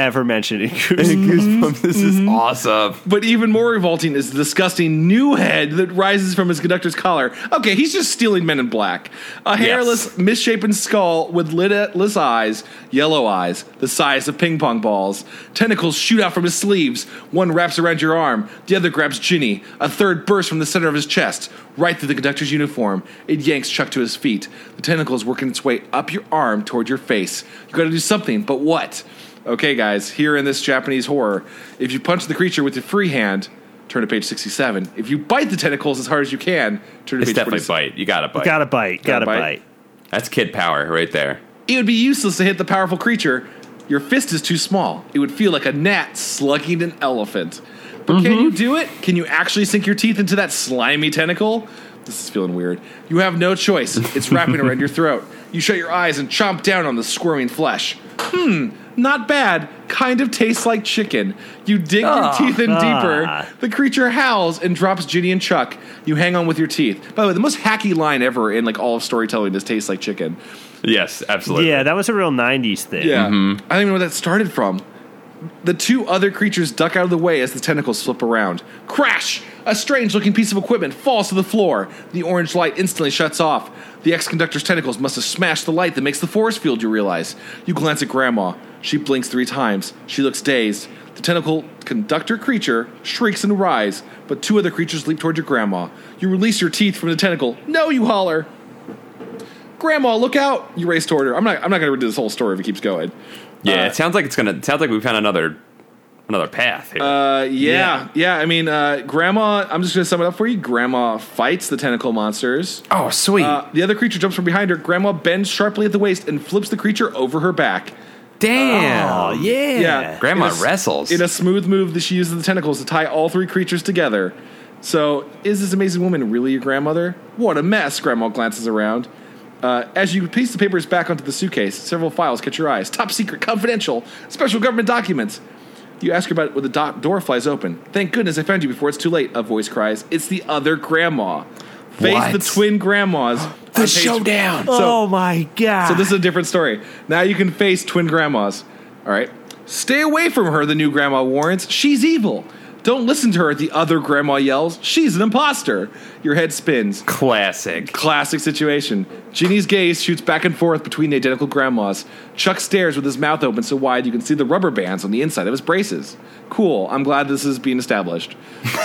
ever mentioned in Goosebumps. Goosebumps. This is mm-hmm. awesome. But even more revolting is the disgusting new head that rises from his conductor's collar. Okay, he's just stealing Men in Black. A hairless, misshapen skull with lidless eyes, yellow eyes, the size of ping pong balls. Tentacles shoot out from his sleeves. One wraps around your arm, the other grabs Ginny. A third bursts from the center of his chest, right through the conductor's uniform. It yanks Chuck to his feet. The tentacles working its way up your arm toward your face. You gotta do something, but what? Okay, guys, here in this Japanese horror, if you punch the creature with your free hand, turn to page 67. If you bite the tentacles as hard as you can, turn to It's page definitely 46. bite. You got to bite. Gotta bite. Gotta, bite. bite. That's kid power right there. It would be useless to hit the powerful creature. Your fist is too small. It would feel like a gnat slugging an elephant. But can you do it? Can you actually sink your teeth into that slimy tentacle? This is feeling weird. You have no choice. It's wrapping around your throat. You shut your eyes and chomp down on the squirming flesh. Hmm, not bad. Kind of tastes like chicken. You dig your oh, teeth in deeper. The creature howls and drops Ginny and Chuck. You hang on with your teeth. By the way, the most hacky line ever in like all of storytelling is tastes like chicken. Yes, absolutely. Yeah, that was a real '90s thing. Yeah. Mm-hmm. I don't even know where that started from. The two other creatures duck out of the way as the tentacles flip around. Crash! A strange looking piece of equipment falls to the floor. The orange light instantly shuts off. The ex conductor's tentacles must have smashed the light that makes the force field, you realize. You glance at Grandma. She blinks three times. She looks dazed. The tentacle conductor creature shrieks and writhes, but two other creatures leap toward your grandma. You release your teeth from the tentacle. No, you holler! Grandma, look out! You race toward her. I'm not. I'm not going to redo this whole story if it keeps going. Yeah, Uh, it sounds like it's gonna. It sounds like we found another another path here. Uh, yeah, Yeah. yeah. I mean, uh, Grandma. I'm just gonna sum it up for you. Grandma fights the tentacle monsters. oh, sweet. Uh, the other creature jumps from behind her. Grandma bends sharply at the waist and flips the creature over her back. Damn. Oh yeah. Yeah, Grandma In a s- wrestles. in a smooth move that she uses the tentacles to tie all three creatures together. So, is this amazing woman really your grandmother? What a mess! Grandma glances around. Uh, as you piece the papers back onto the suitcase, several files catch your eyes. Top secret, confidential, special government documents. You ask her about it when the do- door flies open. Thank goodness I found you before it's too late, a voice cries. It's the other grandma. Face What? the twin grandmas. the on page- showdown. oh my god. so this is a different story. Now you can face twin grandmas. All right. Stay away from her, the new grandma warns. She's evil. Don't listen to her, the other grandma yells. She's an imposter. Your head spins. Classic. Classic situation. Ginny's gaze shoots back and forth between the identical grandmas. Chuck stares with his mouth open so wide you can see the rubber bands on the inside of his braces. Cool. I'm glad this is being established.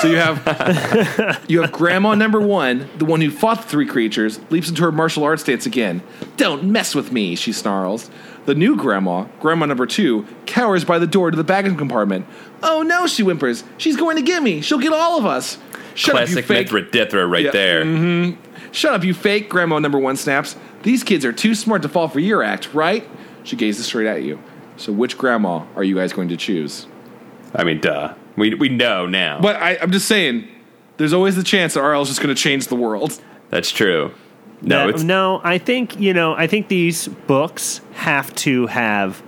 So you have you have grandma number one, the one who fought the three creatures, leaps into her martial arts stance again. Don't mess with me, she snarls. The new grandma, grandma number two, cowers by the door to the baggage compartment. Oh no, she whimpers. She's going to get me. She'll get all of us. Shut up, you Classic fake Mithra Dithra right Yeah. there. Mm-hmm. Shut up, you fake, Grandma number one snaps. These kids are too smart to fall for your act, right? She gazes straight at you. So, which grandma are you guys going to choose? I mean, duh. We we know now. But I, I'm just saying, there's always the chance that RL is just going to change the world. That's true. No, no, it's no, I think you know. I think these books have to have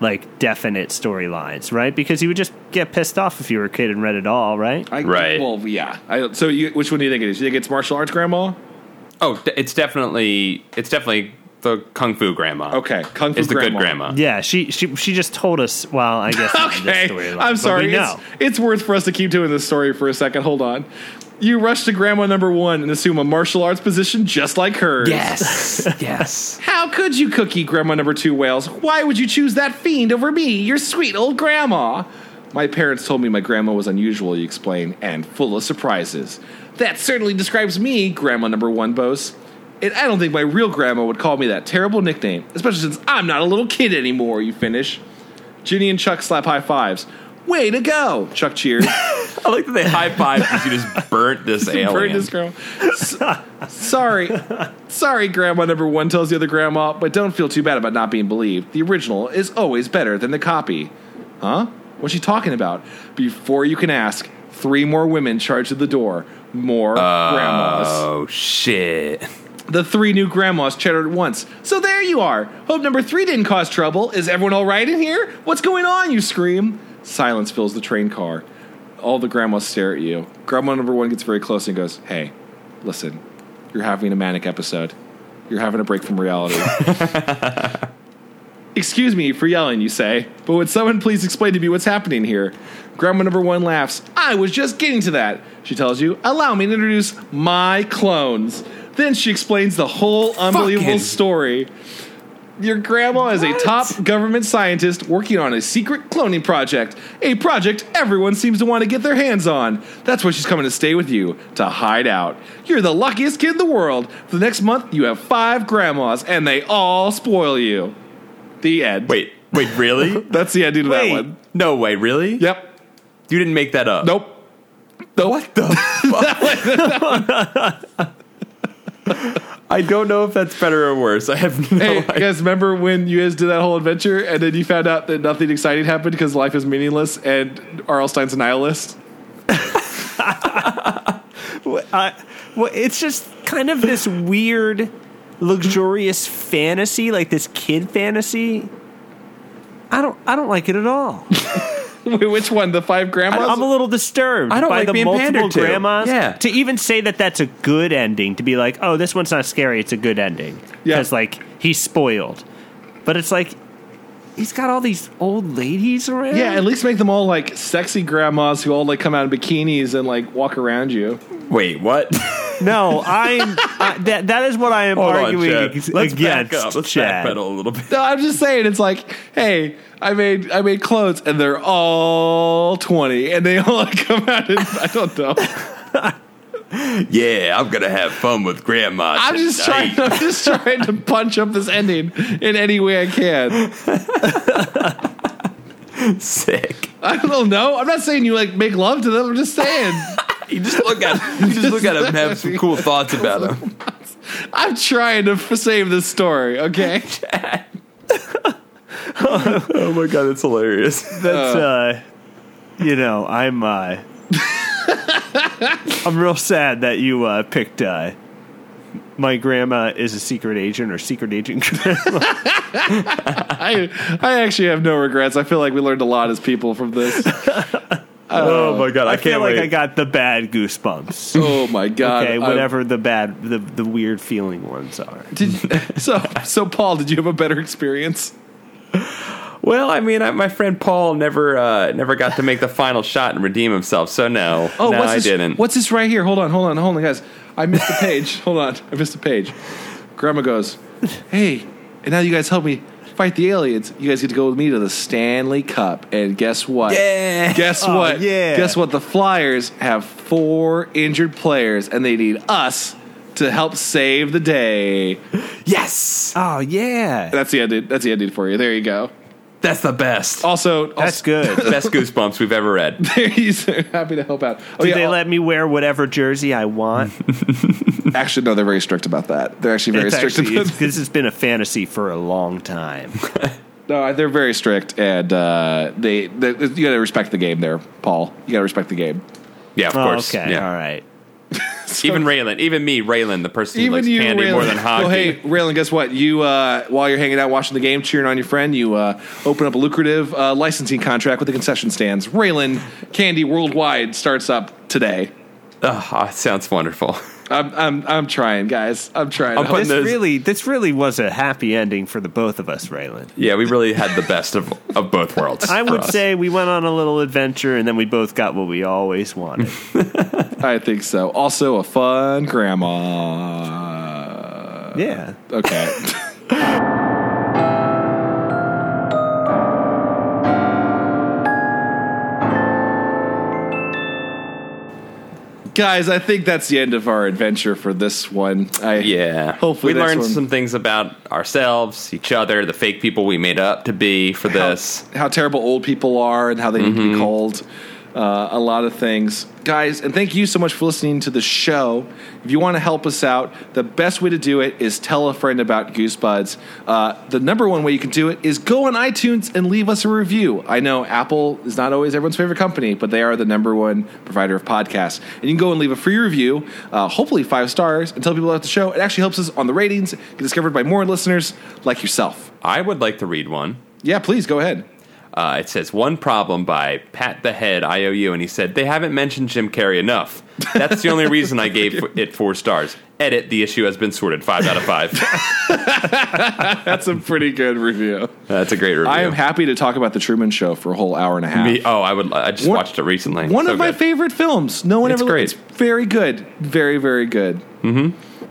like definite storylines, right? Because you would just get pissed off if you were a kid and read it all, right? I, Right. Well, yeah. I, so, you, which one do you think it is? You think it's martial arts grandma? oh, it's definitely it's definitely the kung fu grandma. Okay, Kung Fu is the grandma. good grandma. yeah, she she she just told us. Well, I guess not this Okay, I'm sorry. we It's, it's worth for us to keep doing this story for a second. Hold on. You rush to grandma number one and assume a martial arts position just like hers. Yes, yes. How could you, Cookie? Grandma number two wails. Why would you choose that fiend over me, your sweet old grandma? My parents told me my grandma was unusual, you explain, and full of surprises. That certainly describes me, Grandma number one boasts. And I don't think my real grandma would call me that terrible nickname, especially since I'm not a little kid anymore, you finish. Ginny and Chuck slap high fives. Way to go! Chuck cheers. I like that they high five because you just burnt this alien. Burn this girl. S- sorry. Sorry, Grandma number one tells the other grandma, but don't feel too bad about not being believed. The original is always better than the copy. Huh? What's she talking about? Before you can ask, three more women charge at the door. More grandmas. Oh shit! The three new grandmas chattered at once. So there you are. Hope number three didn't cause trouble. Is everyone all right in here? What's going on? You scream. Silence fills the train car. All the grandmas stare at you. Grandma number one gets very close and goes, Hey, listen, you're having a manic episode. You're having a break from reality. Excuse me for yelling, you say, but would someone please explain to me what's happening here? Grandma number one laughs. I was just getting to that. She tells you, Allow me to introduce my clones. Then she explains the whole unbelievable Fucking- story. Your grandma is a top government scientist working on a secret cloning project, a project everyone seems to want to get their hands on. That's why she's coming to stay with you, to hide out. You're the luckiest kid in the world. For the next month, you have five grandmas, and they all spoil you. The end. Wait, wait, really? That's the ending of that one. no way, really? Yep. You didn't make that up. Nope. Nope. What the? I don't know if that's better or worse. I have no Hey, you idea. guys, remember when you guys did that whole adventure and then you found out that nothing exciting happened because life is meaningless and R.L. Stine's a nihilist? Uh, well, it's just kind of this weird, luxurious fantasy, like this kid fantasy. I don't, I don't like it at all. Wait, which one? The five grandmas? I, am a little disturbed I don't by like the being multiple pandered to. grandmas. Yeah. To even say that that's a good ending, to be like, oh, this one's not scary, it's a good ending. Yeah. Because, like, he's spoiled. But it's like, he's got all these old ladies around. yeah, at least make them all like sexy grandmas who all like come out in bikinis and like walk around you. Wait, what? No, I'm. I, that, that is what I am Hold on, arguing Chad. ag- Let's against. back up. Let's Chad. backpedal a little bit. No, I'm just saying it's like, hey, I made I made clothes and they're all twenty and they all come out and I don't know. Yeah, I'm gonna have fun with grandma. I'm just trying I'm just trying to punch up this ending in any way I can. Sick. I don't know. I'm not saying you like make love to them. I'm just saying. You just look at you just look at him and have some cool thoughts about him. I'm trying to save this story. Okay. Oh my god, that's hilarious. That's uh, you know, I'm uh, I'm real sad that you uh, picked uh, my grandma is a secret agent or secret agent. grandma. I I actually have no regrets. I feel like we learned a lot as people from this. oh my god, I, I can't feel like. I got the bad goosebumps. Oh my god. Okay, I'm- whatever the bad, the the weird feeling ones are. Did, so so Paul, did you have a better experience? Well, I mean, I, my friend Paul never uh, never got to make the final shot and redeem himself, so no, no, Oh, what's I this, didn't. What's this right here? Hold on, hold on, hold on, guys. I missed the page. hold on, I missed the page. Grandma goes, "Hey, and now you guys help me fight the aliens. You guys get to go with me to the Stanley Cup, and guess what? Yeah. Guess Oh, what? yeah. Guess what? The Flyers have four injured players, and they need us to help save the day. yes, Oh yeah, That's the ending. That's the ending for you. There you go. that's the best, Also, that's also, good. best goosebumps we've ever read. He's happy to help out. Oh, Did yeah, they al- let me wear whatever jersey I want? Actually, no, they're very strict about that. They're actually very It's strict. actually, about this has been a fantasy for a long time. No, they're very strict, and uh, they, they you got to respect the game there, Paul. You got to respect the game. Yeah, of Oh, course. okay, yeah. all right. Even Raylan, even me, Raylan, the person who likes candy Raylan. more than hockey. Oh, hey, Raylan, guess what? You uh, while you're hanging out watching the game, cheering on your friend, you uh, open up a lucrative uh, licensing contract with the concession stands. Raylan Candy Worldwide starts up today. Oh, it sounds wonderful. I'm I'm I'm trying, guys. I'm trying. I'm to help. putting This those- really, this really was a happy ending for the both of us, Raylan. Yeah, we really had the best of, of both worlds. I would us. say we went on a little adventure, and then we both got what we always wanted. I think so. Also, a fun grandma. yeah. Okay. Guys, I think that's the end of our adventure for this one. I, Yeah. Hopefully we learned one- some things about ourselves, each other, the fake people we made up to be for how, this. how terrible old people are and how they need to be Mm-hmm. called. Uh, a lot of things. Guys, and thank you so much for listening to the show. If you want to help us out, the best way to do it is tell a friend about Goosebuds. Uh, the number one way you can do it is go on iTunes and leave us a review. I know Apple is not always everyone's favorite company, but they are the number one provider of podcasts. And you can go and leave a free review, uh, hopefully five stars, and tell people about the show. It actually helps us on the ratings, get discovered by more listeners like yourself. I would like to read one. Yeah, please go ahead. Uh, it says one problem by Pat the Head IOU, and he said they haven't mentioned Jim Carrey enough. That's the only reason I gave it four stars. Edit: the issue has been sorted. Five out of five. That's a pretty good review. That's a great review. I am happy to talk about the Truman Show for a whole hour and a half. Me- oh, I would. I just One- watched it recently. One So of my favorite films. No one ever It's ever. great. It's very good. Very very good.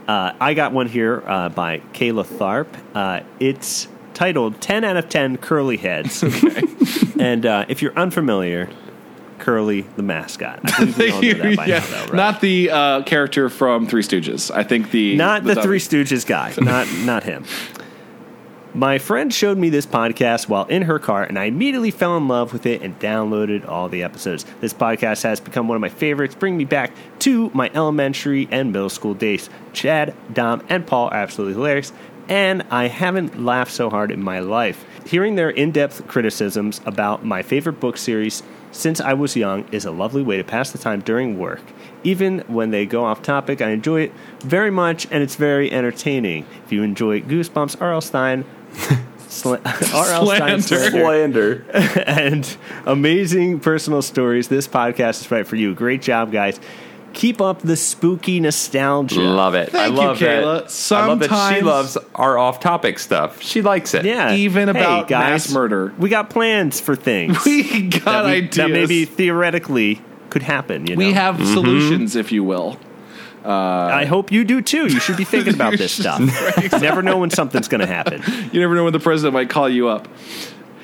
Uh, I got one here uh, by Kayla Tharp. Uh, it's titled 10 out of 10 Curly Heads. Okay. and uh, if you're unfamiliar, Curly the mascot. I believe we all know that by Yeah. now, though, right? Not the uh, character from Three Stooges. I think the Not the, dummy. Three Stooges guy. Not not him. My friend showed me this podcast while in her car, and I immediately fell in love with it and downloaded all the episodes. This podcast has become one of my favorites, bringing me back to my elementary and middle school days. Chad, Dom, and Paul are absolutely hilarious, and I haven't laughed so hard in my life. Hearing their in depth criticisms about my favorite book series since I was young is a lovely way to pass the time during work. Even when they go off topic, I enjoy it very much and it's very entertaining. If you enjoy Goosebumps, R.L. Stine, Sl- R.L. Stine Slander. Slander, and amazing personal stories, this podcast is right for you. Great job, guys. Keep up the spooky nostalgia. Love it. Thank I you, love Kayla. that. I love that she loves our off-topic stuff. She likes it. Yeah. Even Hey, about guys, mass murder. We got plans for things. We got that, we- ideas. that maybe theoretically could happen. You know? we have solutions, if you will. I hope you do too. You should be thinking about this stuff. You never know when something's going to happen. You never know when the president might call you up.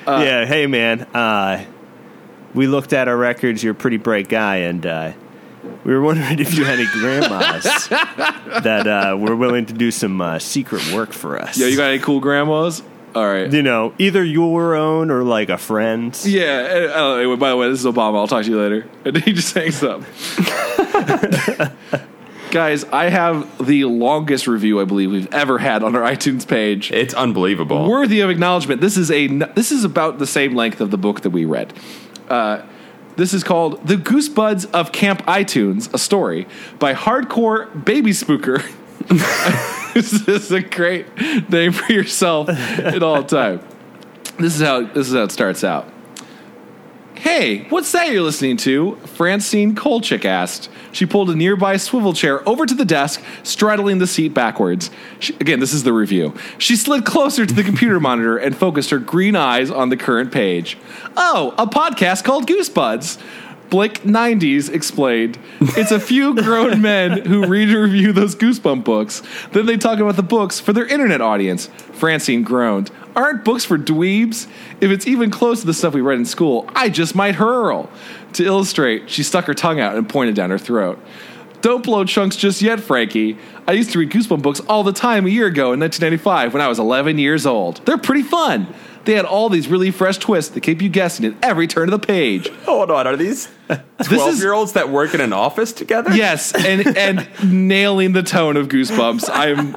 yeah, hey man, uh, we looked at our records. You're a pretty bright guy, and uh, we were wondering if you had any grandmas that uh, were willing to do some uh, secret work for us. Yo, you got any cool grandmas? All right. You know, either your own or like a friend's. Yeah. uh, Oh, anyway, by the way, this is Obama. I'll talk to you later. And he just hangs up. Guys, I have the longest review I believe we've ever had on our iTunes page. It's unbelievable. Worthy of acknowledgement. This is a this is about the same length of the book that we read. Uh, this is called "The Goosebuds of Camp iTunes: A Story" by Hardcore Baby Spooker. this is a great name for yourself at all time. This is how this is how it starts out. Hey, what's that you're listening to? Francine Kolchik asked. She pulled a nearby swivel chair over to the desk, straddling the seat backwards. She, again, this is the review. She slid closer to the computer monitor and focused her green eyes on the current page. Oh, a podcast called Goosebuds. Blake 90s explained. It's a few grown men who read and review those Goosebump books. Then they talk about the books for their internet audience. Francine groaned. Aren't books for dweebs? If it's even close to the stuff we read in school, I just might hurl. To illustrate, she stuck her tongue out and pointed down her throat. Don't blow chunks just yet, Frankie. I used to read Goosebump books all the time a year ago in 1995 when I was 11 years old. They're pretty fun. They had all these really fresh twists that keep you guessing at every turn of the page. Hold on, are these twelve year olds that work in an office together? Yes, and and nailing the tone of Goosebumps. I'm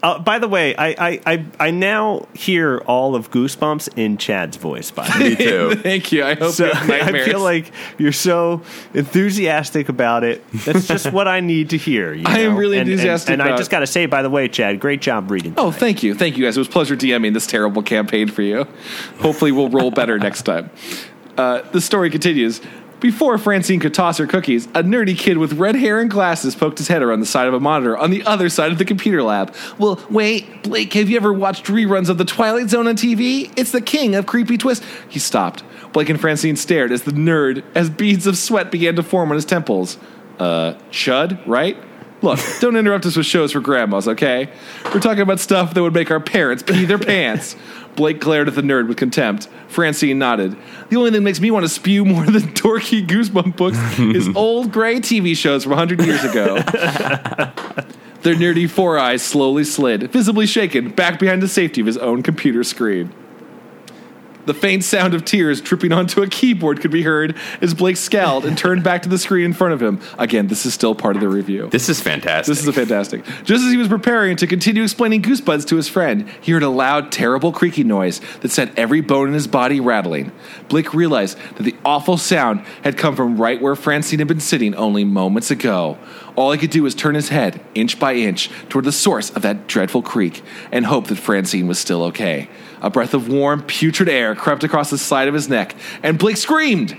Uh, by the way, I, I, I, I now hear all of Goosebumps in Chad's voice. By. Me too. thank you. I hope So you have I feel like you're so enthusiastic about it. That's just what I need to hear. you I am really And- and- enthusiastic And, I about- just got to say, by the way, Chad, great job reading. Oh, thank you, thank you guys. It was a pleasure DMing this terrible campaign for you. Hopefully, we'll roll better next time. Uh, the story continues. Before Francine could toss her cookies, a nerdy kid with red hair and glasses poked his head around the side of a monitor on the other side of the computer lab. Well, wait, Blake, have you ever watched reruns of The Twilight Zone on TV? It's the king of creepy twists. He stopped. Blake and Francine stared as the nerd, as beads of sweat began to form on his temples. Uh, Chud, right? Look, don't interrupt us with shows for grandmas, okay? We're talking about stuff that would make our parents pee their pants. Blake glared at the nerd with contempt. Francine nodded. The only thing that makes me want to spew more than dorky goosebump books is old gray TV shows from 100 years ago. Their nerdy four eyes slowly slid, visibly shaken, back behind the safety of his own computer screen. The faint sound of tears dripping onto a keyboard could be heard as Blake scowled and turned back to the screen in front of him. Again, this is still part of the review. This is fantastic. This is a fantastic. Just as he was preparing to continue explaining Goosebuds to his friend, he heard a loud, terrible creaking noise that sent every bone in his body rattling. Blake realized that the awful sound had come from right where Francine had been sitting only moments ago. All he could do was turn his head, inch by inch, toward the source of that dreadful creak and hope that Francine was still okay. A breath of warm, putrid air crept across the side of his neck, and Blake screamed.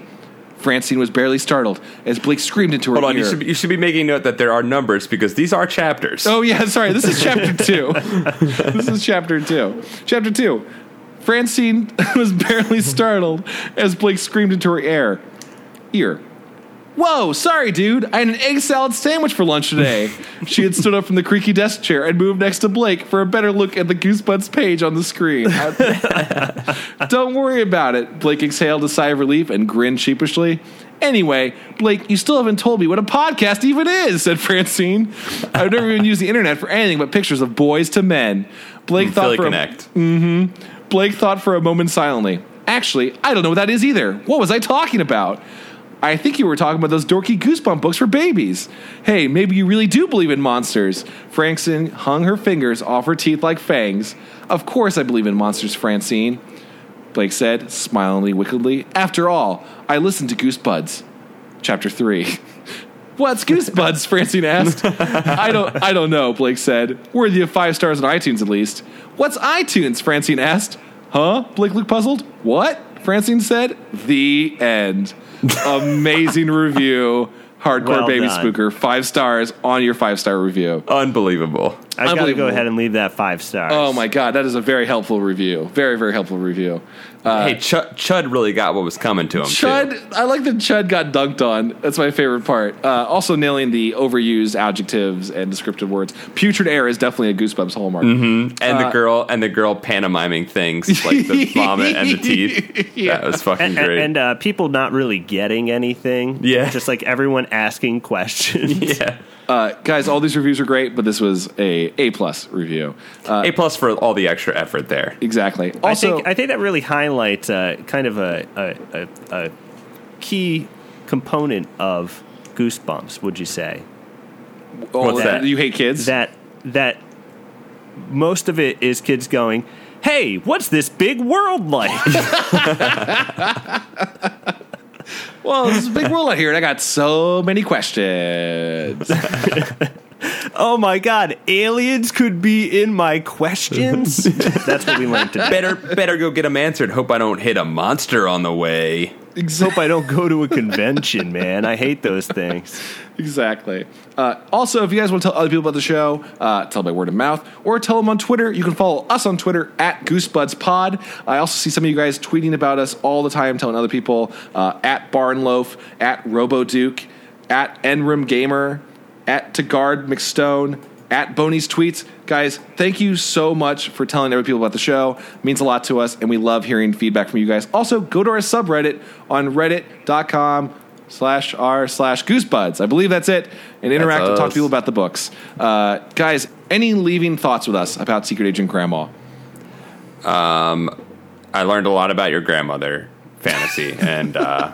Francine was barely startled as Blake screamed into her Hold on, ear. you should, be, you should be making note that there are numbers because these are chapters. Oh yeah, sorry. This is chapter two. this is chapter two. Chapter two. Francine was barely startled as Blake screamed into her ear. Ear. Whoa, sorry, dude. I had an egg salad sandwich for lunch today. she had stood up from the creaky desk chair and moved next to Blake for a better look at the Goosebuds page on the screen. Don't worry about it. Blake exhaled a sigh of relief and grinned sheepishly. Anyway, Blake, you still haven't told me what a podcast even is, said Francine. I've never even used the internet for anything but pictures of Boyz II Men. Blake mm, thought Philly for a, Connect. Mm-hmm. Blake thought for a moment silently. Actually, I don't know what that is either. What was I talking about? I think you were talking about those dorky goosebump books for babies. Hey, maybe you really do believe in monsters. Francine hung her fingers off her teeth like fangs. Of course I believe in monsters, Francine. Blake said, smilingly wickedly. After all, I listened to Goosebuds. Chapter 3. What's Goosebuds? Francine asked. I don't I don't know, Blake said. Worthy of five stars on iTunes at least. What's iTunes? Francine asked. Huh? Blake looked puzzled. What? Francine said. The end. Amazing review. Hardcore Well baby done. spooker. Five stars on your five star review. Unbelievable. I got to go ahead and leave that five stars. Oh my god, that is a very helpful review. Very, very helpful review. Uh, hey, Chud, Chud really got what was coming to him. too. Chud, I like that Chud got dunked on. That's my favorite part. Uh, also, nailing the overused adjectives and descriptive words. Putrid air is definitely a Goosebumps hallmark. and Uh, the girl and the girl pantomiming things like the vomit and the teeth. Yeah. That was fucking and, great. and uh, people not really getting anything. Yeah. just like everyone asking questions. yeah, Uh, guys, all these reviews are great, but this was a A plus review. Uh, A plus for all the extra effort there. exactly. I Also, think I think that really highlights uh, kind of a, a, a, a key component of Goosebumps. Would you say oh, what's that? You hate kids. that that most of it is kids going, "Hey, what's this big world like?" well, this is a big world out here, and I got so many questions. oh my god, aliens could be in my questions. That's what we learned today. Better, better go get them answered. Hope I don't hit a monster on the way. Hope I don't go to a convention, man. I hate those things. exactly. Uh, also, if you guys want to tell other people about the show, uh, tell by word of mouth or tell them on Twitter. You can follow us on Twitter at GoosebudsPod. I also see some of you guys tweeting about us all the time, telling other people uh, at Barnloaf, at RoboDuke, at Enrim Gamer, at to guard McStone, at Boney's Tweets. Guys, thank you so much for telling other people about the show. It means a lot to us, and we love hearing feedback from you guys. Also, go to our subreddit on reddit.com slash r slash goosebuds. I believe that's it. And interact and talk to people about the books. Uh, guys, any leaving thoughts with us about Secret Agent Grandma? Um, I learned a lot about your grandmother fantasy, and uh,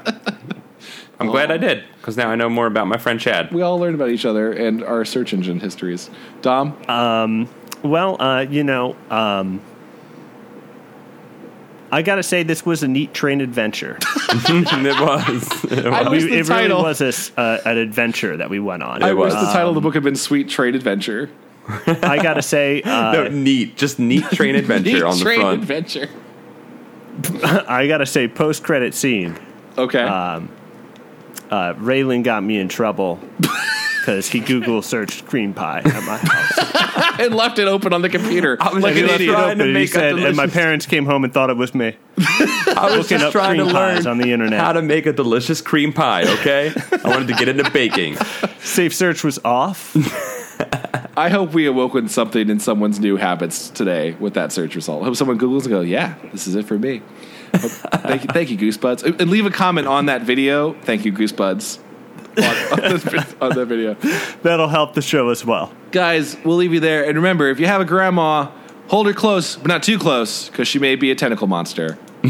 I'm glad I did because now I know more about my friend Chad. We all learned about each other and our search engine histories. Dom? Well, uh, you know, um, I got to say this was a neat train adventure. it was. It I was. wish We- the it title- really was a s uh, an adventure that we went on. I It wish the title of the book had been Sweet Train Adventure. I got to say, uh, No, neat, just neat train adventure Neat on the Trade front. Adventure. I got to say, post credit scene, Okay. Uh, Raylan got me in trouble because he Google searched cream pie at my house. and left it open on the computer. I was like just an trying idiot. to And he make a said, and my parents came home and thought it was me. I was just up trying to cream pies learn on the internet. how to make a delicious cream pie. Okay, I wanted to get into baking. Safe search was off. I hope we awoken something in someone's new habits today with that search result. I hope someone Googles and go, yeah, this is it for me. Hope- thank you, thank you, Goosebuds. And leave a comment on that video. Thank you, Goosebuds. On, on, this, on that video. That'll help the show as well. Guys, we'll leave you there. And remember, if you have a grandma, hold her close, but not too close, because she may be a tentacle monster.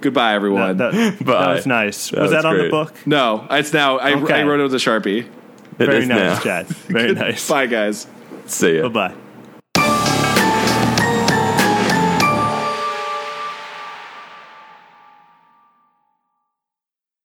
Goodbye, everyone. That, that- that was nice. That was, was that on the book? no, it's now. I, Okay. I wrote it with a Sharpie. It Very is nice, now. Chad. Very nice. Bye, guys. See ya. Bye bye.